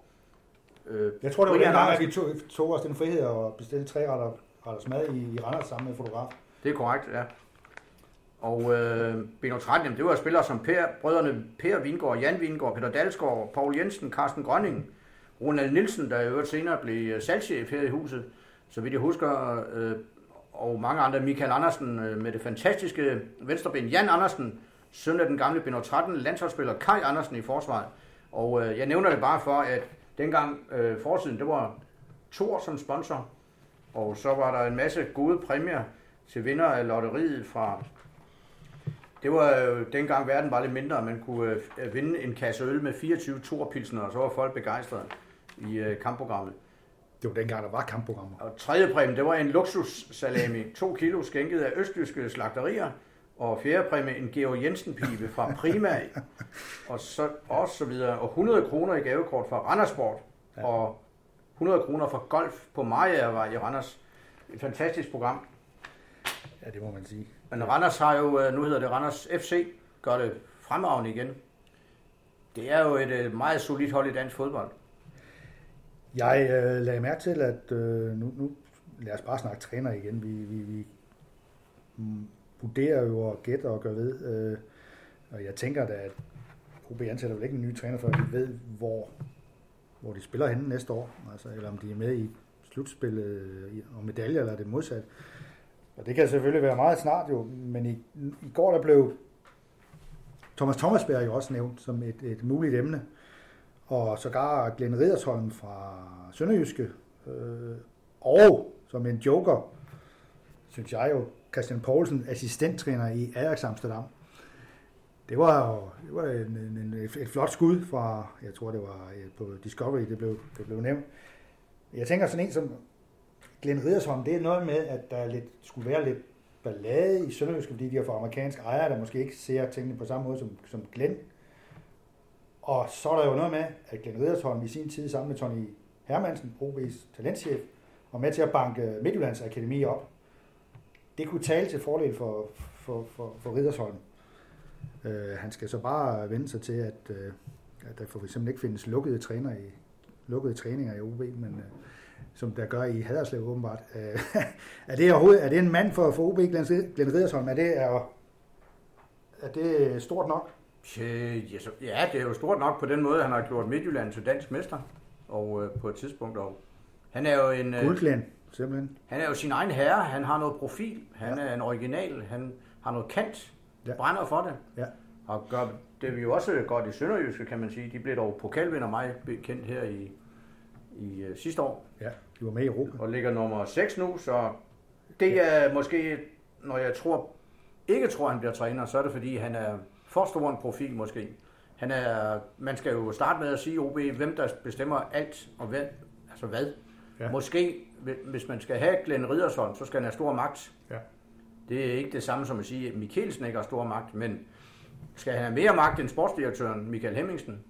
Øh, Jeg tror, det var Brian dengang, at vi tog, tog os den frihed og bestilte tre retter, retters mad i, i Randers sammen med fotograf. Det er korrekt, ja. Og øh, Beno 13, jamen, det var spillere som per, brødrene Per Vingård, Jan Vingård, Peter Dalsgaard, Paul Jensen, Carsten Grønning, Ronald Nielsen, der i øvrigt senere blev øh, salgschef her i huset, så vidt jeg husker, øh, og mange andre, Michael Andersen øh, med det fantastiske venstreben, Jan Andersen, søn af den gamle Beno 13, landsholdsspiller Kai Andersen i forsvaret. Og øh, jeg nævner det bare for, at dengang øh, forsiden, det var Thor som sponsor, og så var der en masse gode præmier til vinder af lotteriet fra... Det var jo dengang verden var lidt mindre, man kunne øh, vinde en kasse øl med 24 torpilsner, og så var folk begejstrede i øh, kampprogrammet. Det var dengang, der var kampprogrammer. Og tredje præmie, det var en luksussalami, 2 kilo skænket af østjyske slagterier, og fjerde præmie, en Georg Jensen pibe fra Prima, (laughs) og så, og så videre, og 100 kroner i gavekort fra Randersport, Ja. og 100 kroner for golf på Maja i Randers. Et fantastisk program. Ja, det må man sige. Men Randers har jo, øh, nu hedder det Randers FC, gør det fremragende igen. Det er jo et øh, meget solidt hold i dansk fodbold. Jeg øh, lagde mærke til, at øh, nu, nu lad os bare snakke træner igen. Vi, vi, vi vurderer jo og gætter og gør ved. Øh, og jeg tænker da, at OB ansætter vel ikke en ny træner, før de ved, hvor, hvor de spiller henne næste år. Altså, eller om de er med i slutspillet øh, og medaljer, eller det modsat. Og det kan selvfølgelig være meget snart jo, men i, i går der blev Thomas Thomasberg jo også nævnt som et, et muligt emne. Og sågar Glenn Ridersholm fra Sønderjyske. Øh, og som en joker, synes jeg jo, Christian Poulsen, assistenttræner i Ajax Amsterdam. Det var jo det var en, en, et, et flot skud fra, jeg tror det var på Discovery, det blev, det blev nævnt. Jeg tænker sådan en som Glenn Ridersholm, det er noget med, at der lidt, skulle være lidt ballade i Sønderjysk, fordi de har for amerikanske ejere, der måske ikke ser tingene på samme måde som, som Glenn. Og så er der jo noget med, at Glenn Ridersholm i sin tid sammen med Tony Hermansen, OB's talentchef, var med til at banke Midtjyllands Akademi op. Det kunne tale til fordel for, for, for, for Ridersholm. Øh, han skal så bare vende sig til, at, øh, at der for eksempel ikke findes lukkede, træner i, lukkede træninger i OB, men øh, som der gør i Haderslev åbenbart. Øh, (laughs) er, det overhovedet, er det en mand for, for OB, Glenn, Glenn Ridersholm? Er det, er, er det stort nok? Øh, Ja, så- ja, det er jo stort nok på den måde, han har gjort Midtjylland til dansk mester. Og øh, på et tidspunkt. Og han er jo en, øh, simpelthen. han er jo sin egen herre. Han har noget profil. Han Ja. er en original. Han har noget kant. Ja. Ja. Brænder for det. Ja. Og gør det er vi jo også godt i Sønderjyske, kan man sige. De blev dog pokalvinder mig bekendt her i, i uh, sidste år. Ja, de var med i Europa. og ligger nummer 6 nu, så det er måske, når jeg tror, ikke tror, han bliver træner, så er det fordi, han er for stor en profil måske. Han er, man skal jo starte med at sige OB, hvem der bestemmer alt og hvad, altså hvad. Ja. Måske, hvis man skal have Glenn Ridersholm, så skal han have stor magt. Ja. Det er ikke det samme som at sige, at Mikkelsen ikke har stor magt, men skal han have mere magt end sportsdirektøren Michael Hemmingsen?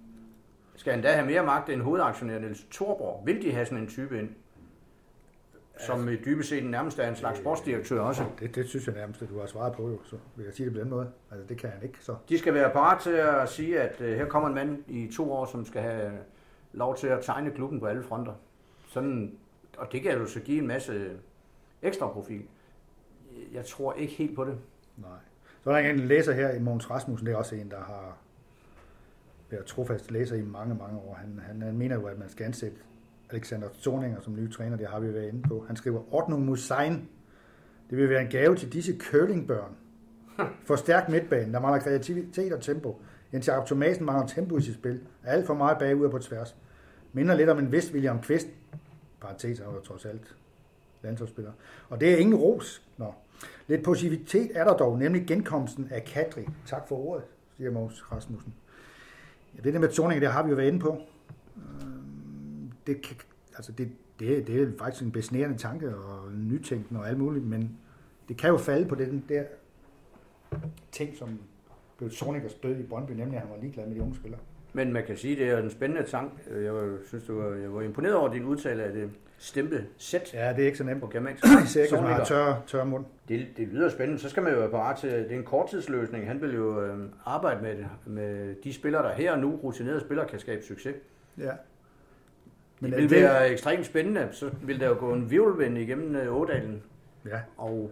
Skal han da have mere magt end hovedaktionær Niels Thorborg? Vil de have sådan en type ind? Som i dybest set nærmest er en slags sportsdirektør også. Det, det synes jeg nærmest, at du har svaret på, jo. så vil jeg sige det på den måde. Altså, det kan han ikke, så. De skal være parat til at sige, at uh, her kommer en mand i to år, som skal have lov til at tegne klubben på alle fronter. Sådan, og det kan jo så give en masse ekstra profil. Jeg tror ikke helt på det. Nej. Så er der en læser her i Mogens Rasmussen, det er også en, der har været trofast læser i mange, mange år. Han, han, han mener jo, at man skal ansætte Alexander Zorninger som ny træner, det har vi været inde på. Han skriver, Ordnung muss sein. Det vil være en gave til disse curlingbørn. (laughs) Forstærk midtbanen, der mangler kreativitet og tempo. Jens Jakob Thomasen mangler tempo i sit spil. Er alt for meget bagud og på tværs. Minder lidt om en vist William Kvist. Parentes er jo trods alt landsholdsspiller. Og det er ingen ros. Nå. Lidt positivitet er der dog, nemlig genkomsten af Kadri. Tak for ordet, siger Mogens Rasmussen. Ja, det der med Zorninger, det har vi jo været inde på. Det, kan, altså det, det, det er faktisk en besnærende tanke og nytænkende og alt muligt, men det kan jo falde på den der ting, som blev Zorningers død i Brøndby, nemlig at han var ligeglad med de unge spillere. Men man kan sige, at det er en spændende tank. Jeg var, synes, du var, jeg var imponeret over din udtale af det stemple sæt Ja, det er ikke så nemt. på germansk. Især ikke, hvis man har tør, tør mund. Det, det lyder spændende. Så skal man jo være parat til, det er en korttidsløsning. Han vil jo øh, arbejde med, det, med de spillere, der her og nu, rutinerede spillere, kan skabe succes. Ja. Men det vil det... være ekstremt spændende. Så vil der jo gå en virvelvind igennem øh, Ådalen. Ja. Og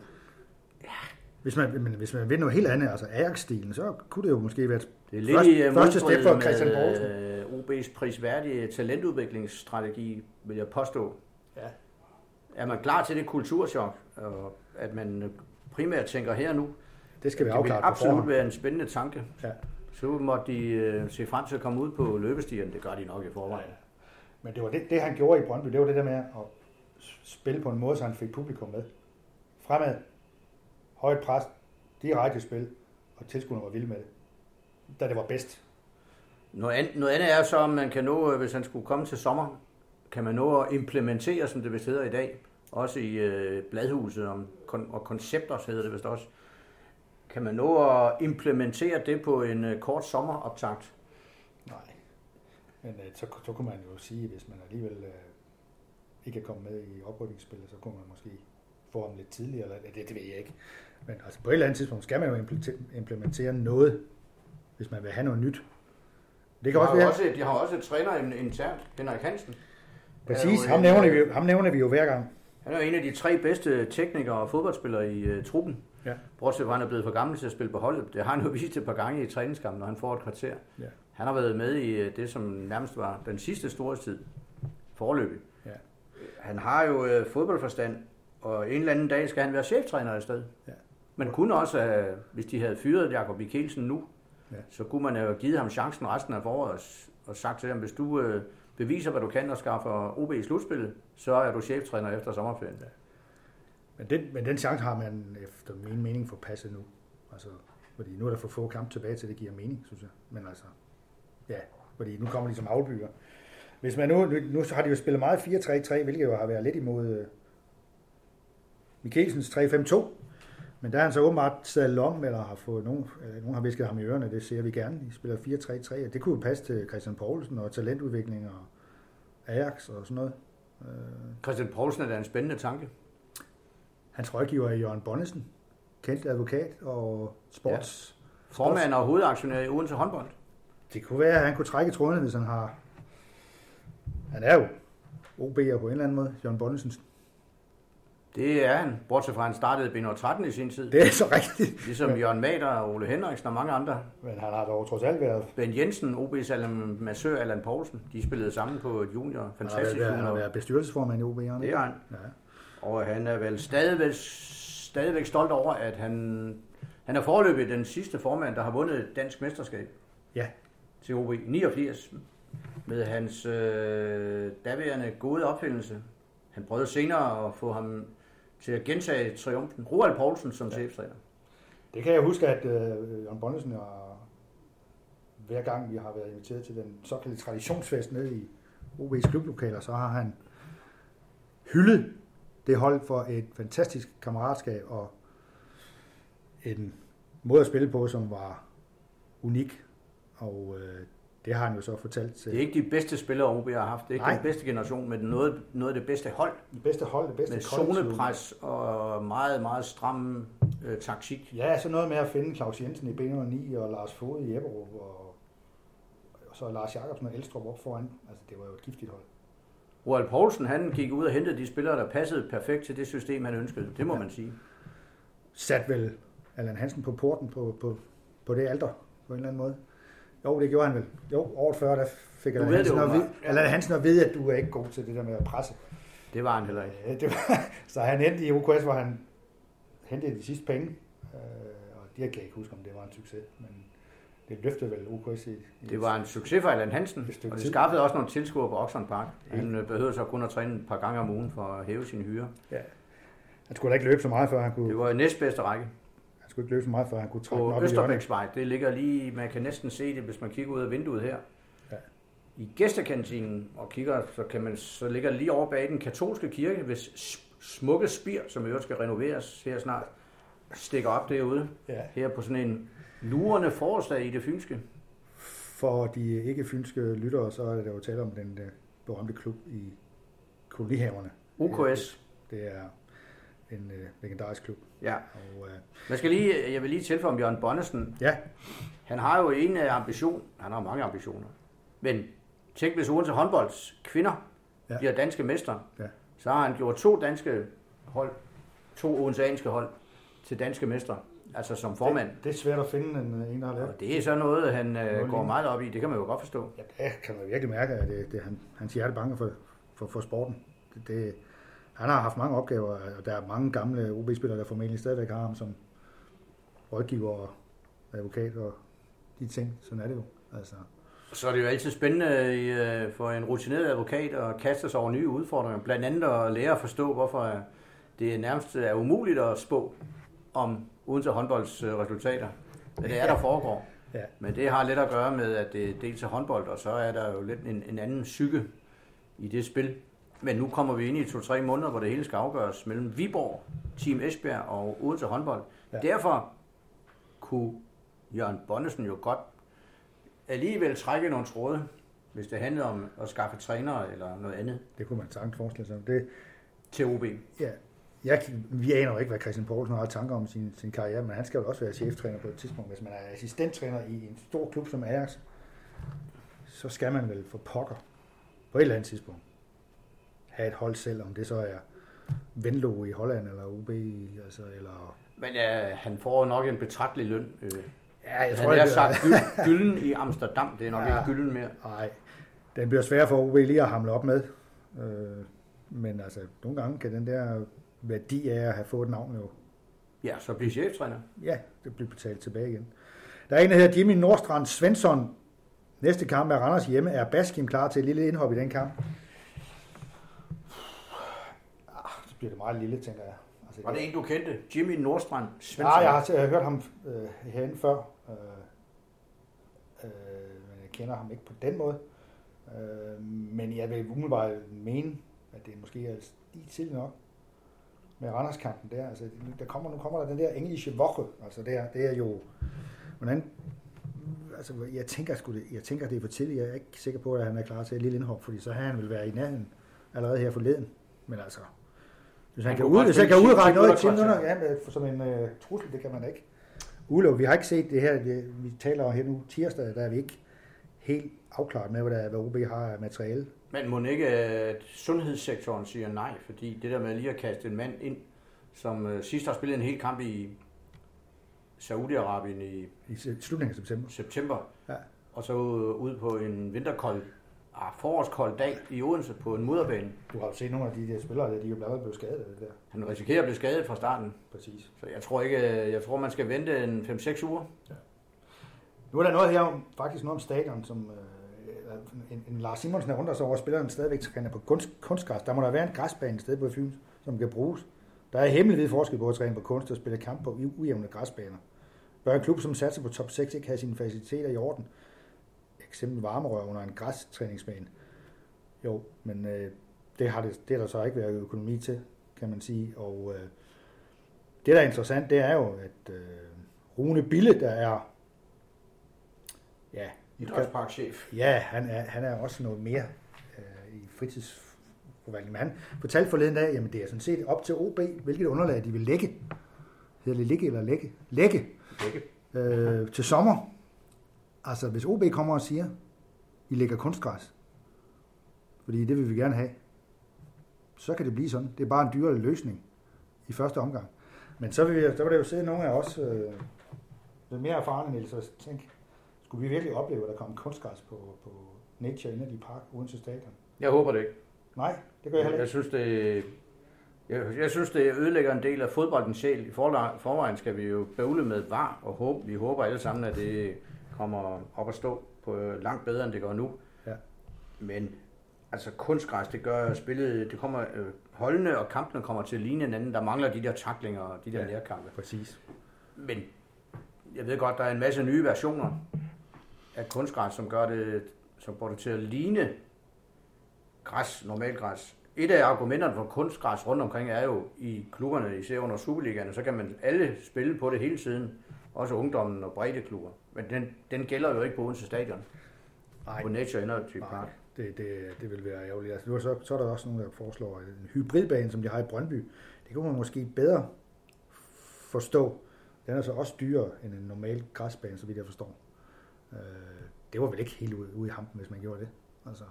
Hvis man, men hvis man vil noget helt andet, altså Ajax-stilen, så kunne det jo måske være et det er lidt Først- i øh, første step for Christian Poulsen. med øh, OB's prisværdige talentudviklingsstrategi, vil jeg påstå. Ja. Er man klar til det kulturschok, og at man primært tænker her nu, Det skal vi det vil afklare absolut være en spændende tanke. Ja. Så må de se frem til at komme ud på løbestigen. Det gør de nok i forvejen. Men det var det, det, han gjorde i Brøndby, det var det der med at spille på en måde, så han fik publikum med. Fremad, højt pres, direkte spil, og tilskuerne var vilde med det. Da det var bedst. Noget andet, noget andet er så, om man kan nå, øh, hvis han skulle komme til sommer, kan man nå at implementere, som det vist hedder i dag, også i øh, bladhuset om, kon, og koncepter hedder det vist også, kan man nå at implementere det på en øh, kort sommeroptakt? Men øh, så, så kunne man jo sige, hvis man alligevel øh, ikke er kommet med i oprykningsspillet, så kunne man måske få ham lidt tidligere, eller det, det ved jeg ikke. Men altså på et eller andet tidspunkt skal man jo implementere- noget, hvis man vil have noget nyt. Det De kan har, også være, også, de har også et træner in- internt, Henrik Hansen. præcis, ham nævner, vi, øh, jo- ham nævner vi jo hver gang. Han er jo en af de tre bedste teknikere og fodboldspillere i uh, truppen. Ja. Bortset fra, han er blevet for gammel til at spille på holdet. Det har han jo vist et par gange i træningskampen, når han får et kvarter. Ja. Han har været med i øh, det, som nærmest var den sidste storhedstid. Forløbig. Ja. Han har jo øh, fodboldforstand, og en eller anden dag skal han være cheftræner i stedet. Ja. Man kunne også, have, hvis de havde fyret Jakob Mikkelsen nu, Ja. så kunne man have givet ham chancen resten af foråret og, sagt til ham, hvis du øh, beviser, hvad du kan og skaffer OB i slutspillet, så er du cheftræner efter sommerferien. Men den, men den chance har man efter min mening forpasset nu. Altså, fordi nu er der for få kampe tilbage til, det giver mening, synes jeg. Men altså, ja, fordi nu kommer de som afbygger. Hvis man nu, nu, nu har de jo spillet meget 4-3-3, hvilket jo har været lidt imod øh, Mikkelsens 3-5-2. Men der er han så åbenbart sadlet om, eller har fået nogen, øh, nogen har visket ham i ørerne, det ser vi gerne. De spiller 4-3-3, og det kunne jo passe til Christian Poulsen og talentudvikling og Ajax og sådan noget. Øh, Christian Poulsen er da en spændende tanke. Hans rådgiver er Jørgen Bonnesen, kendt advokat og sports. Formand og hovedaktionær i Odense håndbold. Det kunne være, at han kunne trække trådene, hvis han har... Han er jo OB'er på en eller anden måde, Jørgen Bonnesen. Det er han, bortset fra at han startede i B13 i sin tid. Det er så rigtigt. Ligesom Jørgen Mader og Ole Henriksen og mange andre. Men han har dog trods alt været... Ben Jensen, OB's Allan Massør, Allan Poulsen, de spillede sammen på et junior. Han har været, Fantastisk han har junior. været bestyrelsesformand i OB'erne. Det er han. Ja. Og han er vel stadigvæk, stadigvæk stolt over, at han, han er foreløbig den sidste formand, der har vundet et dansk mesterskab Ja. Til OB 89 med hans øh, daværende gode opfindelse. Han prøvede senere at få ham til at gentage triumfen. Roald Poulsen som ja. cheftræner. Det kan jeg huske, at øh, Jørgen Bonnesen og hver gang vi har været inviteret til den såkaldte traditionsfest nede i OB's klublokaler, så har han hyldet det hold for et fantastisk kammeratskab og en måde at spille på, som var unik. Og øh, det har han jo så fortalt til. Det er ikke de bedste spillere, OB har haft. Det er ikke Nej. den bedste generation, men noget, noget af det bedste hold. Det bedste hold, det bedste Med kollektiv. zonepres og meget, meget stram øh, taktik. Ja, så noget med at finde Claus Jensen i B9 og Lars Fode i Ebberup og, og så Lars Jakobsen og Elstrup op foran. Altså, det var jo et giftigt hold. Roald Poulsen, han gik ud og hentede de spillere, der passede perfekt til det system, han ønskede. Det må Ja. man sige. Sat vel Allan Hansen på porten på, på, på det alter på en eller anden måde. Jo, det gjorde han vel. Jo, året før, der fik Allan ved det Hansen, at vide, Allan Hansen at vide, at du er ikke god til det der med at presse. Det var han heller ikke. Ja, det var, (laughs) så han endte i OKS, hvor han hentede de sidste penge. Øh, og det kan jeg ikke huske, om det var en succes, men det løftede vel OKS i, i Det var en succes for Allan Hansen, og det skaffede også nogle tilskuere på Oxford Park. Han øh, behøvede så kun at træne et par gange om ugen for at hæve sin hyre. Han skulle da ikke løbe så meget, før han kunne, Det var næstbedste række. Skulle ikke løbe så meget, før han kunne trække den På op i hjørnet. Østerbæksvej, det ligger lige, man kan næsten se det, hvis man kigger ud af vinduet her. Ja. I gæstekantinen og kigger, så, kan man, så ligger det lige over bag den katolske kirke, hvis smukke spir, som i øvrigt skal renoveres her snart, stikker op derude. Ja. Her på sådan en lurende forårsdag i det fynske. For de ikke fynske lyttere, så er det jo tale om den øh, berømte klub i kolonihaverne. OKS. Det er en øh, legendarisk klub. Ja. Og, øh, Man skal lige, jeg vil lige tilføje om Jørgen Bonnesen. ja, Han har jo en øh, ambition, han har mange ambitioner, men tænk hvis Odense håndbolds kvinder Ja. bliver danske mestre, Ja. så har han gjort to danske hold, to odenseanske hold til danske mestre, altså som formand. det, det er svært at finde en, øh, en der har lavet. Og det er så noget, han øh, går meget op i, det kan man jo godt forstå. Ja, det kan man virkelig mærke, at det, det han, hans hjerte banker for, for, for sporten. Det, det, han har haft mange opgaver, og der er mange gamle OB-spillere, der formentlig stadigvæk har ham som rådgiver og advokat og de ting. Sådan er det jo. Altså, Så er det jo altid spændende øh, for en rutineret advokat at kaste sig over nye udfordringer. Blandt andet at lære at forstå, hvorfor øh, det nærmest er umuligt at spå om Odense håndbolds øh, resultater. Hvad det er, der foregår. Ja. Men det har lidt at gøre med, at det dels er håndbold, og så er der jo lidt en, en anden psyke i det spil. Men nu kommer vi ind i to-tre måneder, hvor det hele skal afgøres mellem Viborg, Team Esbjerg og Odense håndbold. Ja. Derfor kunne Jørgen Bonnesen jo godt alligevel trække nogle tråde, hvis det handlede om at skaffe trænere eller noget andet det kunne man sagtens forestille sig. Det, til OB. ja, jeg, vi aner jo ikke, hvad Christian Poulsen har tanker om sin, sin karriere, men han skal jo også være cheftræner på et tidspunkt. Hvis man er assistenttræner i en stor klub som Ajax, så skal man vel for pokker på et eller andet tidspunkt have et hold selv, om det så er Venlo i Holland eller UB, i- altså, eller... Men øh, han får nok en betragtelig løn. Øh. Ja, jeg tror, han har sagt gyld- gylden i Amsterdam, det er nok Ja. ja. ikke gylden mere. Nej, den bliver svær for OB lige at hamle op med. Øh, men altså, nogle gange kan den der værdi af at have fået et navn jo, Ja, så bliver cheftræner. ja, det bliver betalt tilbage igen. Der er en, der hedder Jimmy Nordstrand Svensson. Næste kamp er Randers hjemme. Er Baskim klar til et lille indhop i den kamp? Ah, så bliver det meget lille, tænker jeg. Altså, Var det en, du kendte? Jimmy Nordstrand Svensson? Ja, jeg har, jeg har hørt ham øh, herinde før, øh, øh, men jeg kender ham ikke på den måde. Øh, men jeg vil umiddelbart mene, at det måske er lige tidligt nok med Randers-kampen der. Altså, der kommer, nu kommer der den der englische Woche. Altså, det er, det er jo... Hvordan, altså, jeg tænker, sgu det, jeg tænker, det er for tidligt. Jeg er ikke sikker på, at han er klar til et lille indhop, fordi så har han vil være i nærheden allerede her forleden. Men altså, hvis han, Han kan, ud, hvis han kan 10 udrette noget i 10 minutter, ja, med, som en uh, trussel, det kan man ikke. Ulo, vi har ikke set det her, det, vi taler her nu tirsdag, der er vi ikke helt afklaret med, hvad, der, hvad OB har af materiale. Men må ikke, at sundhedssektoren siger nej, fordi det der med lige at kaste en mand ind, som øh, sidst har spillet en hel kamp i Saudi-Arabien i I slutningen af september. september, Ja. og så ud på en vinterkold, ah, forårskold dag i Odense på en mudderbane. Du har jo set nogle af de der spillere, der, de er jo blandt andet blevet skadet af det der. Han risikerer at blive skadet fra starten, Præcis. så jeg tror ikke, jeg tror man skal vente en 5-6 uger. Nu er der noget her om, faktisk noget om stadion, som øh, en, en Lars Simonsen er rundt os over, at spilleren stadigvæk træner på kunst, kunstgræs. Der må der være en græsbane et sted på Fyn, som kan bruges. Der er hemmeligvid forskel på at træne på kunst og spille kamp på ujævne græsbaner. Bør en klub, som satser på top 6, ikke have sine faciliteter i orden? Eksempel varmerør under en græstræningsbane. Jo, men øh, det har det, det er der så ikke været økonomi til, kan man sige. Og øh, det, der er interessant, det er jo, at øh, Rune Bille, der er ja, idrætsparkchef. Ja, han er, han er også noget mere øh, i fritidsforvaltning. Men han fortalte forleden dag, jamen det er sådan set op til OB, hvilket underlag de vil lægge. Hedder det ligge eller lægge? Lægge. Lægge. Øh, til sommer. Altså hvis OB kommer og siger, I lægger kunstgræs, fordi det vil vi gerne have, så kan det blive sådan. Det er bare en dyrere løsning i første omgang. Men så vil, vi, så vil der jo sidde nogle af os øh, lidt mere erfarne, Niels, og tænke, skulle vi virkelig opleve, at der kom kunstgræs på, på Nature Energy Park uden til stadion? Jeg håber det ikke. Nej, det gør jeg heller Jeg ikke. synes, det, jeg, jeg synes, det ødelægger en del af fodboldens sjæl. I forvejen skal vi jo bøvle med var, og håbe, vi håber alle sammen, at det kommer op at stå på langt bedre, end det gør nu. Ja. Men altså kunstgræs, det gør spillet, det kommer, øh, holdene og kampene kommer til at ligne hinanden. Der mangler de der taklinger og de der Ja. nærkampe. Præcis. Men jeg ved godt, der er en masse nye versioner af kunstgræs, som gør det, som får det til at ligne græs, normalt græs. Et af argumenterne for kunstgræs rundt omkring er jo i klubberne, især under Superligaen, så kan man alle spille på det hele tiden. Også ungdommen og brede klubber. Men den, den gælder jo ikke på Odense Stadion. Nej, På Nature Energy nej Park. det, det, det vil være ærgerligt. Altså, nu så, så er der også nogen, der foreslår en hybridbane, som de har i Brøndby. Det kunne man måske bedre forstå. Den er så også dyrere end en normal græsbane, så vidt jeg forstår. Øh, det var vel ikke helt ude, ude i hampen, hvis man gjorde det. Altså,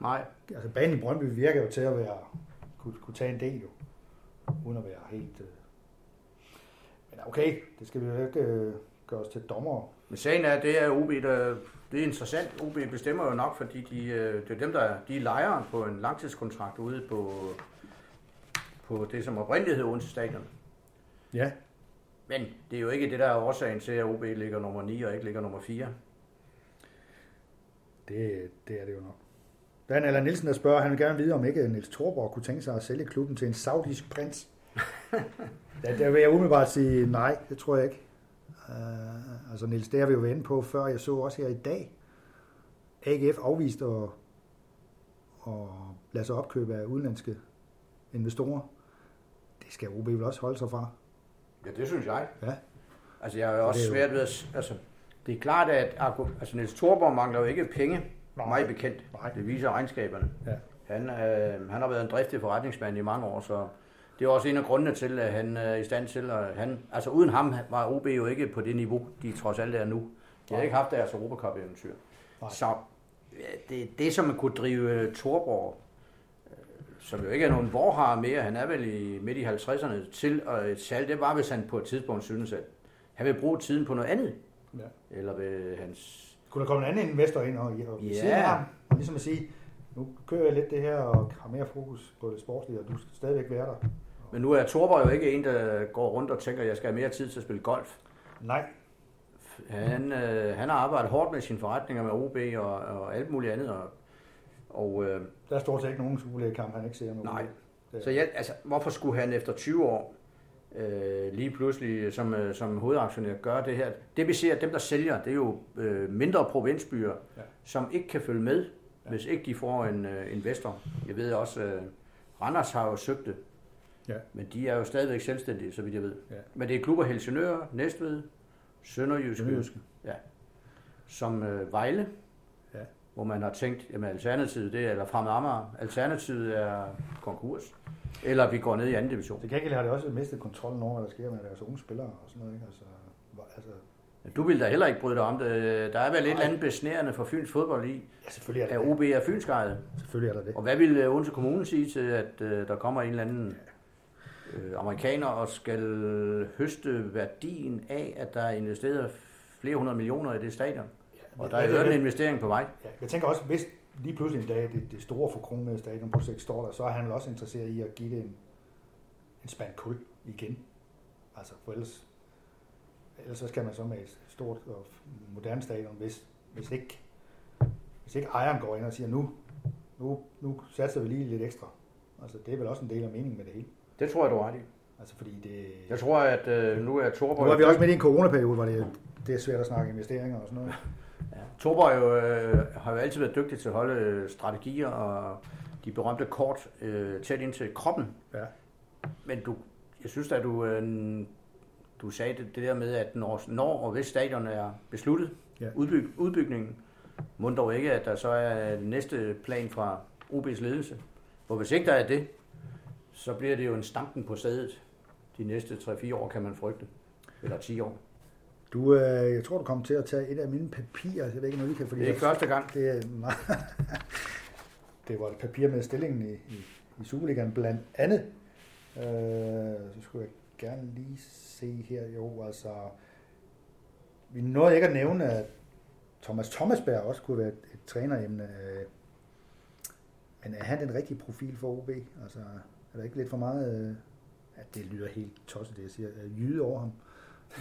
Nej, altså banen i Brøndby virker jo til at være, kunne, kunne tage en del jo, uden at være helt... Øh. Men okay, det skal vi jo ikke øh, gøre os til dommer. Men sagen er, det er OB, der, det er interessant. OB bestemmer jo nok, fordi de, øh, det er dem, der de er lejere på en langtidskontrakt ude på, på det, som oprindeligt hed Odense Stadion. Ja, Men det er jo ikke det, der er årsagen til, at OB ligger nummer 9 og ikke ligger nummer 4. det, det er det jo nok. Dan eller Nielsen, der spørger, han vil gerne vide, om ikke Niels Thorborg kunne tænke sig at sælge klubben til en saudisk prins. (laughs) ja, der vil jeg umiddelbart sige nej, det tror jeg ikke. Uh, altså Niels, det har vi jo været inde på før. Jeg så også her i dag, AGF afviste at, at lade sig opkøbe af udenlandske investorer. Det skal OB vel også holde sig fra. Ja, det synes jeg. Ja. Altså, jeg er også det er svært ved at... Altså, det er klart, at altså, Niels Thorborg mangler jo ikke penge, Nej. mig bekendt. Nej. Det viser regnskaberne. Ja. Han, øh, han har været en driftig forretningsmand i mange år, så det er også en af grundene til, at han er i stand til at... Han, altså uden ham var OB jo ikke på det niveau, de trods alt er nu. De har ikke haft deres Europacup-eventyr. Så det, det, som man kunne drive Thorborg, øh, som jo ikke er nogen vorhar mere, han er vel i midt i 50'erne, til at salg, det var, hvis han på et tidspunkt synes, at han vil bruge tiden på noget andet. Ja. Eller ved hans... Kunne der komme en anden investor ind og, og Ja. siden af ham, og ligesom at sige, nu kører jeg lidt det her og har mere fokus på det sportslige, og du skal stadigvæk være der. Men nu er Thorborg jo ikke en, der går rundt og tænker, at jeg skal have mere tid til at spille golf. Nej, Han, øh, han har arbejdet hårdt med sine forretninger med OB og, og alt muligt andet. Og, og, øh, der er stort set ikke nogen Superliga-kamp, han ikke ser nu. Nej. Det, så jeg, altså, hvorfor skulle han efter 20 år øh, lige pludselig som, øh, som hovedaktionær gøre det her? Det vi ser, dem der sælger, det er jo øh, mindre provinsbyer, Ja. som ikke kan følge med, ja. hvis ikke de får en øh, investor. Jeg ved også, øh, Randers har jo søgt det, Ja. men de er jo stadigvæk selvstændige, så vidt jeg ved. Ja. Men det er klubber Helsingør, Næstved, Sønderjyske, Sønderjyske. som øh, Vejle, Ja. hvor man har tænkt, jamen alternativet det er, eller fremad Amager, alternativet er konkurs, eller vi går ned i anden division. Til gengæld har det også mistet kontrollen over, hvad der sker med deres unge spillere og sådan noget. Ikke? Altså, altså, Du vil da heller ikke bryde dig om det. Der er vel et eller andet besnærende for Fyns fodbold i, ja, selvfølgelig er at der det. OB er fynskejede. Selvfølgelig er der det. Og hvad vil øh, Odense Kommune sige til, at øh, der kommer en eller anden øh, amerikaner og skal høste værdien af, at der er investeret flere hundrede millioner i det stadion? Og der er jo en investering på vej. Ja, jeg tænker også, hvis lige pludselig en dag det, det store forkronede stadionprojekt står der, så er han også interesseret i at give det en, en spand kul igen. Altså, for ellers, ellers så skal man så med et stort og moderne stadion, hvis, hvis, ikke, hvis ikke ejeren går ind og siger, nu, nu, nu satser vi lige lidt ekstra. Altså, det er vel også en del af meningen med det hele. Det tror jeg, du har ret i. Altså, fordi det... Jeg tror, at øh, nu er Torborg... Nu er vi også midt i en coronaperiode, hvor det, det er svært at snakke investeringer og sådan noget. Ja. Torborg jo, øh, har jo altid været dygtig til at holde øh, strategier og de berømte kort øh, tæt ind til kroppen. Ja. Men du, jeg synes at du, øh, du sagde det, det der med, at når, når og hvis stadion er besluttet, Ja. udbyg, udbygningen, Må dog ikke, at der så er næste plan fra OB's ledelse. For hvis ikke der er det, så bliver det jo en stampen på sædet. De næste 3-4 år kan man frygte. Eller 10 år. Du, øh, jeg tror, du kommer til at tage et af mine papirer. Jeg ved ikke, om du kan... Fordi Det er ikke første gang. Det, er, (laughs) det var et papir med stillingen i, i, i Superligaen blandt andet. Øh, så skulle jeg gerne lige se her. Jo, altså... Vi nåede ikke at nævne, at Thomas Thomasberg også kunne være et, et træneremne. øh, Men er han den rigtige profil for OB? Altså, er der ikke lidt for meget... øh, At det lyder helt tosset, det jeg siger. øh, Jyde over ham.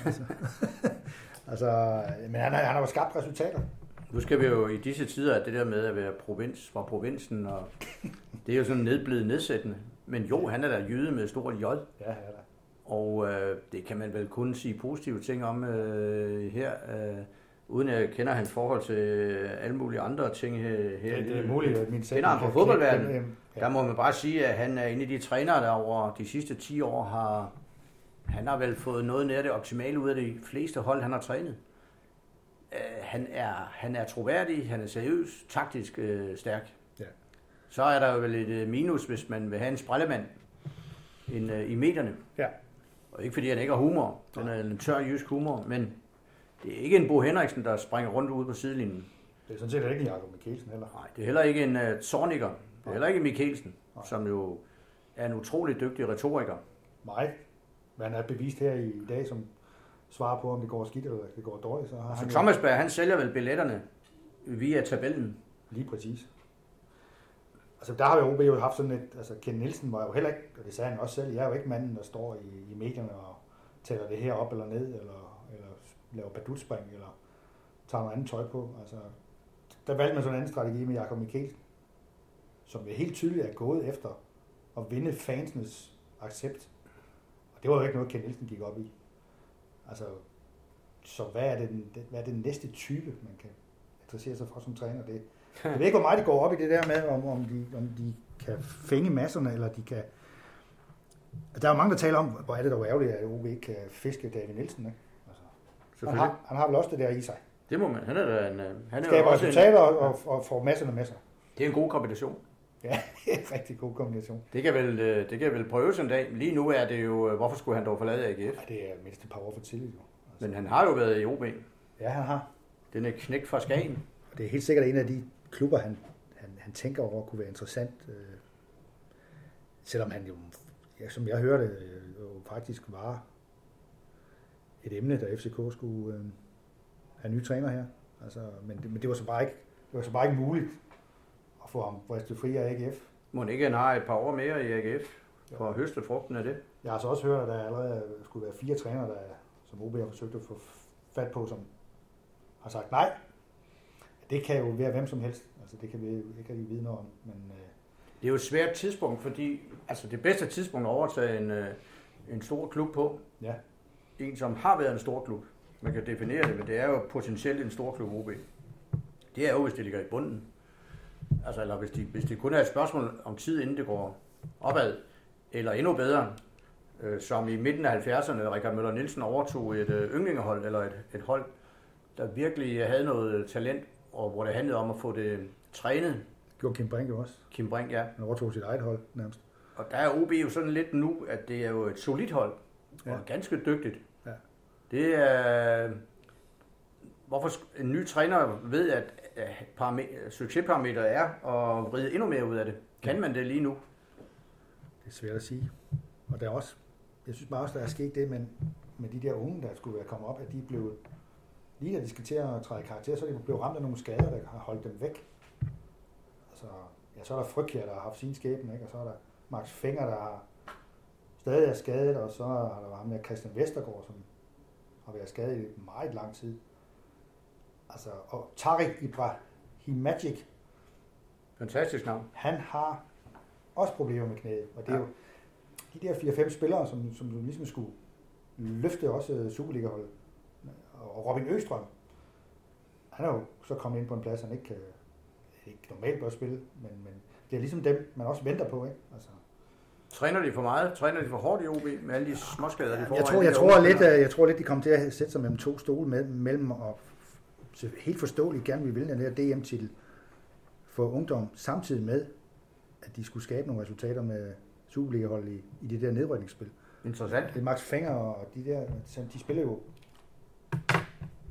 Altså, (laughs) altså, men han har, han har jo skabt resultater. Nu skal vi jo i disse tider, at det der med at være provins fra provinsen, og det er jo sådan nedblevet nedsættende. Men jo, han er da jyde med stort J, Ja, ja, da. og øh, det kan man vel kun sige positive ting om øh, her, øh, uden at jeg kender hans forhold til alle mulige andre ting her. her Det, det er muligt, at min Kender ham fra fodboldverdenen. Der må man bare sige, at han er en af de trænere, der over de sidste 10 år har, han har vel fået noget nær det optimale ud af de fleste hold, han har trænet. Øh, han, er, han er troværdig, han er seriøs, taktisk øh, stærk. Ja. Så er der jo vel et øh, minus, hvis man vil have en sprellemand en, øh, i medierne. Ja. Og ikke fordi han ikke har humor, han er en tør jysk humor, men det er ikke en Bo Henriksen, der springer rundt ude på sidelinjen. Det er sådan set ikke en Jacob Mikkelsen heller. Nej, det er heller ikke en uh, Zorniger. Er heller ikke Mikkelsen, Nej. som jo er en utrolig dygtig retoriker. Meget. Hvad han er bevist her i dag, som svarer på, om det går skidt eller det går dårligt, så har Så han jo Thomas Berg, han sælger vel billetterne via tabellen. lige præcis. Altså der har jo OB jo haft sådan et, altså Ken Nielsen var jo heller ikke, og det sagde han også selv, jeg er jo ikke manden, der står i, i medierne og tæller det her op eller ned, eller, eller laver badutspring, eller tager noget andet tøj på. Altså, der valgte man sådan en anden strategi med Jakob Mikkelsen, som jo helt tydeligt er gået efter at vinde fansenes accept. Og det var jo ikke noget, Ken Nielsen gik op i. Altså, så hvad er, det, hvad er den næste type, man kan interessere sig for som træner? Det, (laughs) jeg ved ikke, hvor meget de går op i det der med, om, om, de, om de kan fænge masserne, eller de kan... Der er jo mange, der taler om, hvor er det dog ærgerligt, at OB ikke kan fiske David Nielsen. Ikke? Altså, han, har, han har vel også det der i sig. Det må man. Han er da en, øh, han er Skaber også en, resultater og, og, og får masserne med sig. det er en god kombination. Ja, (laughs) rigtig god kombination. Det kan, vel, øh, det kan vel prøves en dag. Lige nu er det jo, øh, hvorfor skulle han dog forlade AGF? Ja, det er mindst et par år for tidligt. Jo. Altså, Men han har jo været i OB. ja, han har. Den er knæk fra Skagen. Det er helt sikkert en af de klubber, han, han, han tænker over kunne være interessant. Øh, selvom han jo, ja, som jeg hørte, øh, jo faktisk var et emne, da FCK skulle øh, have nye træner her. Altså, men, det, men det var så bare ikke, det var så bare ikke muligt at få ham bristet fri af AGF. Må ikke han har et par år mere i AGF for at høste frugten af det? Jeg har så også hørt, at der allerede skulle være fire trænere, der, som OB har forsøgt at få fat på, som har sagt nej. Det kan jo være hvem som helst. Altså, det kan vi ikke rigtig vide noget om. Men øh, Det er jo et svært tidspunkt, fordi altså det bedste tidspunkt at overtage en, øh, en stor klub på, ja, en som har været en stor klub, man kan definere det, men det er jo potentielt en stor klub OB. Det er jo, hvis det ligger i bunden. Altså, eller hvis, de, hvis det kun er et spørgsmål om tid, inden det går opad, eller endnu bedre, øh, som i midten af 70'erne, Richard Møller Nielsen overtog et øh, ynglingehold, eller et, et hold, der virkelig havde noget talent, og hvor det handlede om at få det trænet. det gjorde Kim Brink jo også. Kim Brink, ja. Han overtog sit eget hold nærmest. Og der er OB jo sådan lidt nu, at det er jo et solidt hold, og Ja. ganske dygtigt. Ja. Det er... Hvorfor en ny træner ved, at succesparameteret er at vride endnu mere ud af det. Kan man det lige nu? Det er svært at sige. Og der er også, jeg synes bare også, der er sket det, men med de der unge, der skulle være kommet op, at de blev, lige da de skal til at træde karakter, så er de blevet ramt af nogle skader, der har holdt dem væk. Altså, ja, så er der Frygkjær, der har haft sin skæbne, ikke? og så er der Max Finger, der har stadig er skadet, og så har der ham der Christian Vestergaard, som har været skadet i meget lang tid. Altså, og Tarik Ibrahimagic, Fantastisk navn. han har også problemer med knæet. Og det er Ja. jo de der 4-5 spillere, som, som ligesom skulle løfte også Superliga-holdet. Og Robin Østrøm, han er jo så kommet ind på en plads, han ikke, kan, ikke normalt bør spille, men, men det er ligesom dem, man også venter på. Ikke? Altså, Træner de for meget? Træner de for hårdt i OB med alle de småskader, de får? jeg, tror, jeg, tror lidt, øh, jeg tror lidt, de kommer til at sætte sig mellem to stole mellem og så helt forståeligt gerne vi vil den her DM-titel for ungdom, samtidig med, at de skulle skabe nogle resultater med Superliga-hold i, i det der nedrykningsspil. Interessant. Det er Max Fenger og de der, de spiller jo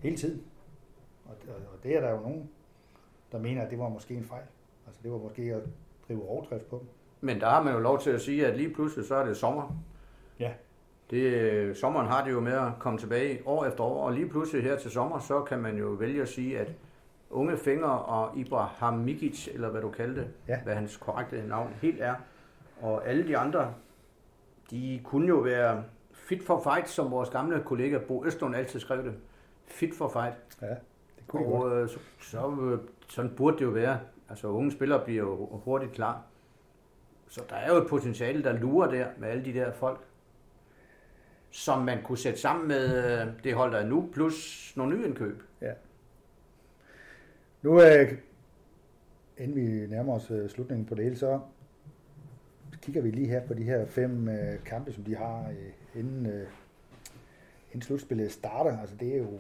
hele tiden. Og, og, og det er der jo nogen, der mener, at det var måske en fejl. Altså det var måske at drive overdrift på dem. Men der har man jo lov til at sige, at lige pludselig så er det sommer. Det, sommeren har det jo med at komme tilbage år efter år, og lige pludselig her til sommer, så kan man jo vælge at sige, at unge Finger og Ibrahim Mikic, eller hvad du kaldte det, Ja. hvad hans korrekte navn helt er, og alle de andre, de kunne jo være fit for fight, som vores gamle kollega Bo Østlund altid skrev det. Fit for fight. Ja, det kunne de godt. Og øh, så, så øh, sådan burde det jo være. Altså unge spillere bliver jo hurtigt klar. Så der er jo et potentiale, der lurer der med alle de der folk, som man kunne sætte sammen med øh, det hold, der er nu, plus nogle nye indkøb. Ja. Nu, øh, inden vi nærmer os øh, slutningen på det hele, så kigger vi lige her på de her fem øh, kampe, som de har, øh, inden, øh, inden slutspillet starter. Altså det er jo,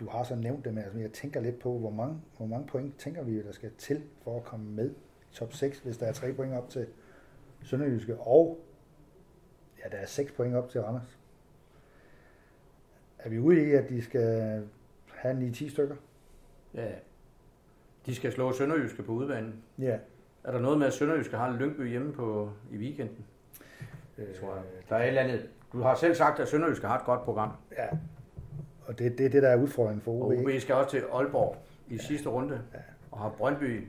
du har så nævnt det, men altså, jeg tænker lidt på, hvor mange, hvor mange point tænker vi, der skal til for at komme med i top 6, hvis der er tre point op til Sønderjyske, og ja, der er seks point op til Randers. Er vi ude i, at de skal have 9-10 stykker? Ja. De skal slå Sønderjyske på udbanen. Ja. Er der noget med, at Sønderjyske har en Lyngby hjemme på, i weekenden? Det tror jeg. Der er et eller andet. Du har selv sagt, at Sønderjyske har et godt program. Ja. Og det, det er det, der er udfordringen for Og OB. OB skal også til Aalborg i sidste runde, Ja. og har Brøndby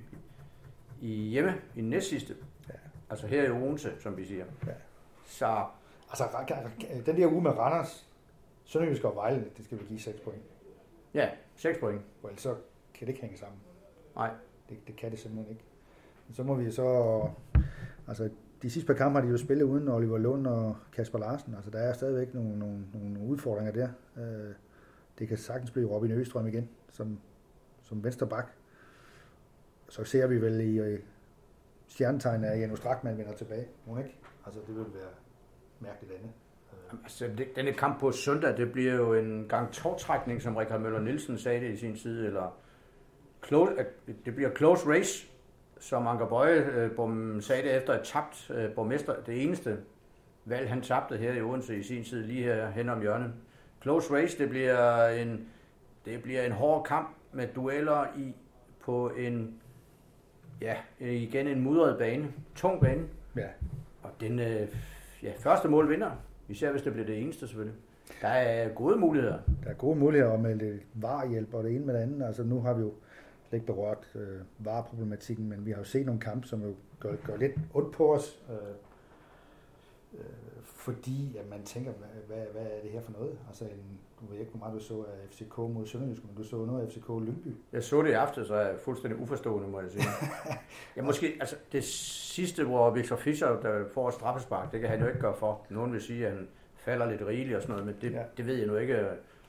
i hjemme i næst sidste. Ja. Altså her i Odense, som vi siger. Ja. Så Altså, den der uge med Randers, Sønderjysk og Vejle, det skal vi give 6 point. ja, 6 point. For ellers så kan det ikke hænge sammen. Nej. Det, det kan det simpelthen ikke. Men så må vi så... Altså, de sidste par kampe har de jo spillet uden Oliver Lund og Kasper Larsen. Altså, der er stadigvæk nogle, nogle, nogle udfordringer der. Øh, Det kan sagtens blive Robin Østrøm igen, som, som venstre bak. Så ser vi vel i øh, stjernetegn, at Janus Strakman vender tilbage. Må ikke? Altså, det vil være mærkeligt andet. Øh, Altså, det- denne kamp på søndag, det bliver jo en gang tårtrækning, som Richard Møller Nielsen sagde det i sin tid, eller close, det bliver close race, som Anker Bøje øh, sagde det efter et tabt øh, borgmester. Det eneste valg, han tabte her i Odense i sin tid, lige her hen om hjørnet. Close race, det bliver en, det bliver en hård kamp med dueller i på en, ja, igen en mudret bane, tung bane, Ja, og den øh, ja, første mål vinder, især hvis det bliver det eneste selvfølgelig. Der er gode muligheder. der er gode muligheder med lidt varehjælp og det ene med det andet. Altså nu har vi jo slet ikke berørt øh, vareproblematikken, men vi har jo set nogle kampe, som jo gør, gør lidt ondt på os. Øh, øh, fordi at man tænker, hvad, hvad, hvad er det her for noget? Altså, en, du ved ikke, hvor meget du så af FCK mod Sønderjysk, men du så noget af FCK Lyngby. Jeg så det i aften, så er jeg fuldstændig uforstående, må jeg sige. (laughs) ja, måske, altså det sidste, hvor Victor Fischer der får et straffespark, det kan han jo ikke gøre for. Nogen vil sige, at han falder lidt rigeligt og sådan noget, men det, Ja. det ved jeg nu ikke,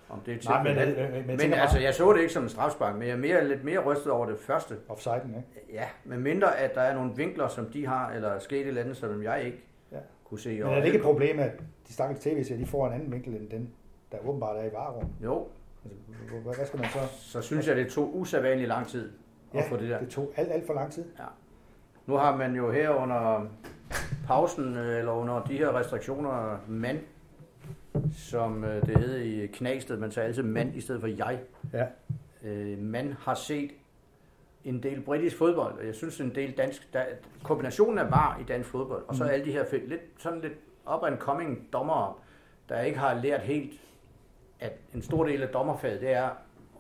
om det er til. Nej, men, men, men, men altså, jeg så det ikke som en strafspark, men jeg er mere, lidt mere rystet over det første. Offsiden, ikke? Ja, med mindre at der er nogle vinkler, som de har, eller sket et eller andet, som jeg ikke Ja. kunne se. Men er det ikke et problem, at de stakkels tv de får en anden vinkel end den, der åbenbart er i varerum? Jo, Altså, hvad, hvad skal man så? så synes jeg, det tog usædvanligt lang tid at Ja, få det der. det tog alt, alt for lang tid. Nu har man jo her under pausen, øh, eller under de her restriktioner, mand, som øh, det hedder i Knagsted, man tager altid mand i stedet for jeg. Ja. Øh, man har set en del britisk fodbold, og jeg synes en del dansk, der, kombinationen af var i dansk fodbold, og så Mm. alle de her lidt, sådan lidt up and coming dommere, der ikke har lært helt, at en stor del af dommerfaget, det er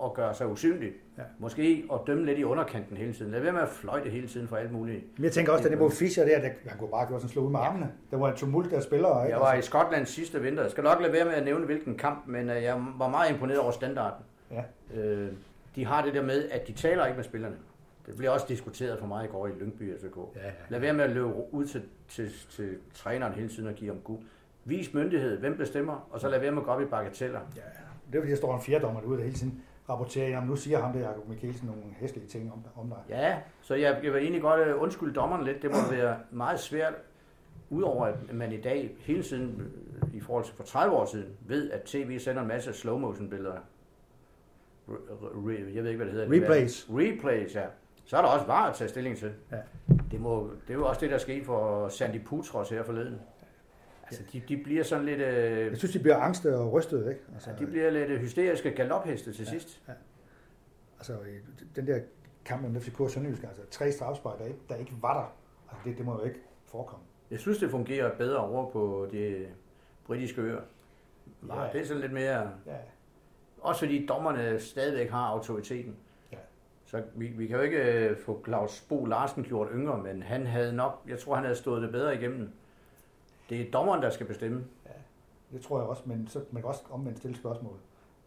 at gøre sig usynlig. Ja. Måske at dømme lidt i underkanten hele tiden. Lad være med at fløjte hele tiden for alt muligt. Men jeg tænker også, at det var Fischer der, der han kunne bare gøre sådan slå ud med armene. Der var en tumult af spillere, ikke? Jeg var i Skotland sidste vinter. Jeg skal nok lade være med at nævne, hvilken kamp, men øh, jeg var meget imponeret over standarden. Ja. Øh, de har det der med, at de taler ikke med spillerne. Det bliver også diskuteret for mig i går i Lyngby FCK. Ja, ja. Lad være med at løbe ud til, til, til træneren hele tiden og give ham gud. Vis myndighed, hvem bestemmer, og så lad være med at gå op i bagateller. Ja, det er fordi, der står en fjerdommer derude, der hele tiden rapporterer, jamen nu siger ham der, Jacob Mikkelsen, nogle hæslige ting om, om dig. Ja, så jeg, jeg vil egentlig godt øh, undskylde dommeren lidt. Det må være meget svært, udover at man i dag hele tiden, øh, i forhold til for 30 år siden, ved, at tv sender en masse slow motion billeder. re, jeg ved ikke, hvad det hedder. Replays. Replays, ja. Så er der også var at tage stilling til. Ja. Det, må, det er jo også det, der sker for Sandy Putros her forleden. Altså, de, de bliver sådan lidt... Øh, Jeg synes, de bliver angste og rystede, ikke? Altså, ja, de bliver lidt øh, hysteriske galopheste til sidst. altså, i den der kamp med FCK og Sønderjysk, altså tre strafspark, der ikke, der ikke var der. Altså, det, det må jo ikke forekomme. Jeg synes, det fungerer bedre over på de britiske øer. Ja. Ja. Det er sådan lidt mere... Ja, Også fordi dommerne stadigvæk har autoriteten. Ja. Så vi, vi kan jo ikke øh, få Claus Bo Larsen gjort yngre, men han havde nok, jeg tror han havde stået det bedre igennem. Det er dommeren, der skal bestemme. Ja, det tror jeg også, men så, man kan også omvendt stille spørgsmål,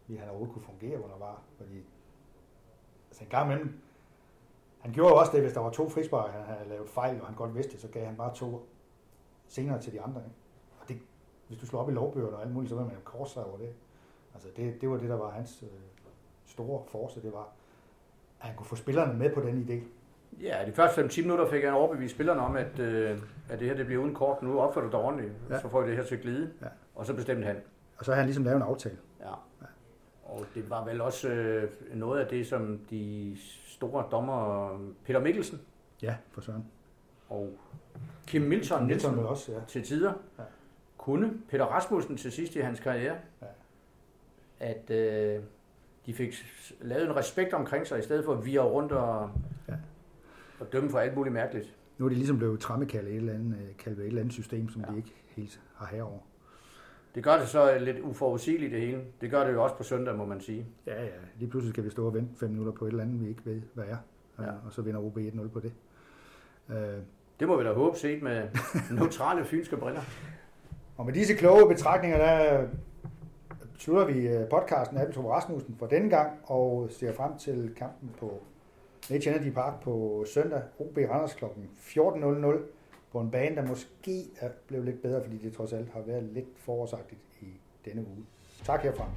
fordi han overhovedet kunne fungere under var. Fordi, altså en gang imellem, han gjorde jo også det, hvis der var to frispark, han havde lavet fejl, og han godt vidste det, så gav han bare to senere til de andre. Ikke? Og det, hvis du slår op i lovbøgerne og alt muligt, så vil man jo korse over det. Altså det, det var det, der var hans øh, store force, det var, at han kunne få spillerne med på den idé. Ja, de første 10 minutter fik han overbevist spillerne om, at, øh, at det her det bliver uden kort. Nu opfører du dig ordentligt, Ja. ja. så får vi det her til at glide. Ja. Og så bestemte han. Og så har han ligesom lavet en aftale. Ja. Og det var vel også øh, noget af det, som de store dommer, Peter Mikkelsen Ja, for søren. og Kim Milton Milton Nielsen også, ja. til tider, Ja. ja. kunne Peter Rasmussen til sidst i hans karriere, Ja. at øh, de fik lavet en respekt omkring sig, i stedet for at vire rundt og, Ja. ja. Og dømme for alt muligt mærkeligt. Nu er de ligesom blevet trammekaldet et eller andet, øh, kaldt ved et eller andet system, som ja. De ikke helt har herover. Det gør det så lidt uforudsigeligt det hele. Det gør det jo også på søndag, må man sige. Ja, ja. Lige pludselig skal vi stå og vente fem minutter på et eller andet, vi ikke ved, hvad er. Ja. Og så vinder OB 1-0 på det. Øh, Det må vi da håbe set med neutrale fynske briller. (laughs) og med disse kloge betragtninger, der øh, slutter vi øh, podcasten af Rasmussen for denne gang, og ser frem til kampen på Nature Energy Park på søndag, OB Randers kl. 14.00 på en bane, der måske er blevet lidt bedre, fordi det trods alt har været lidt forårsagtigt i denne uge. Tak herfra.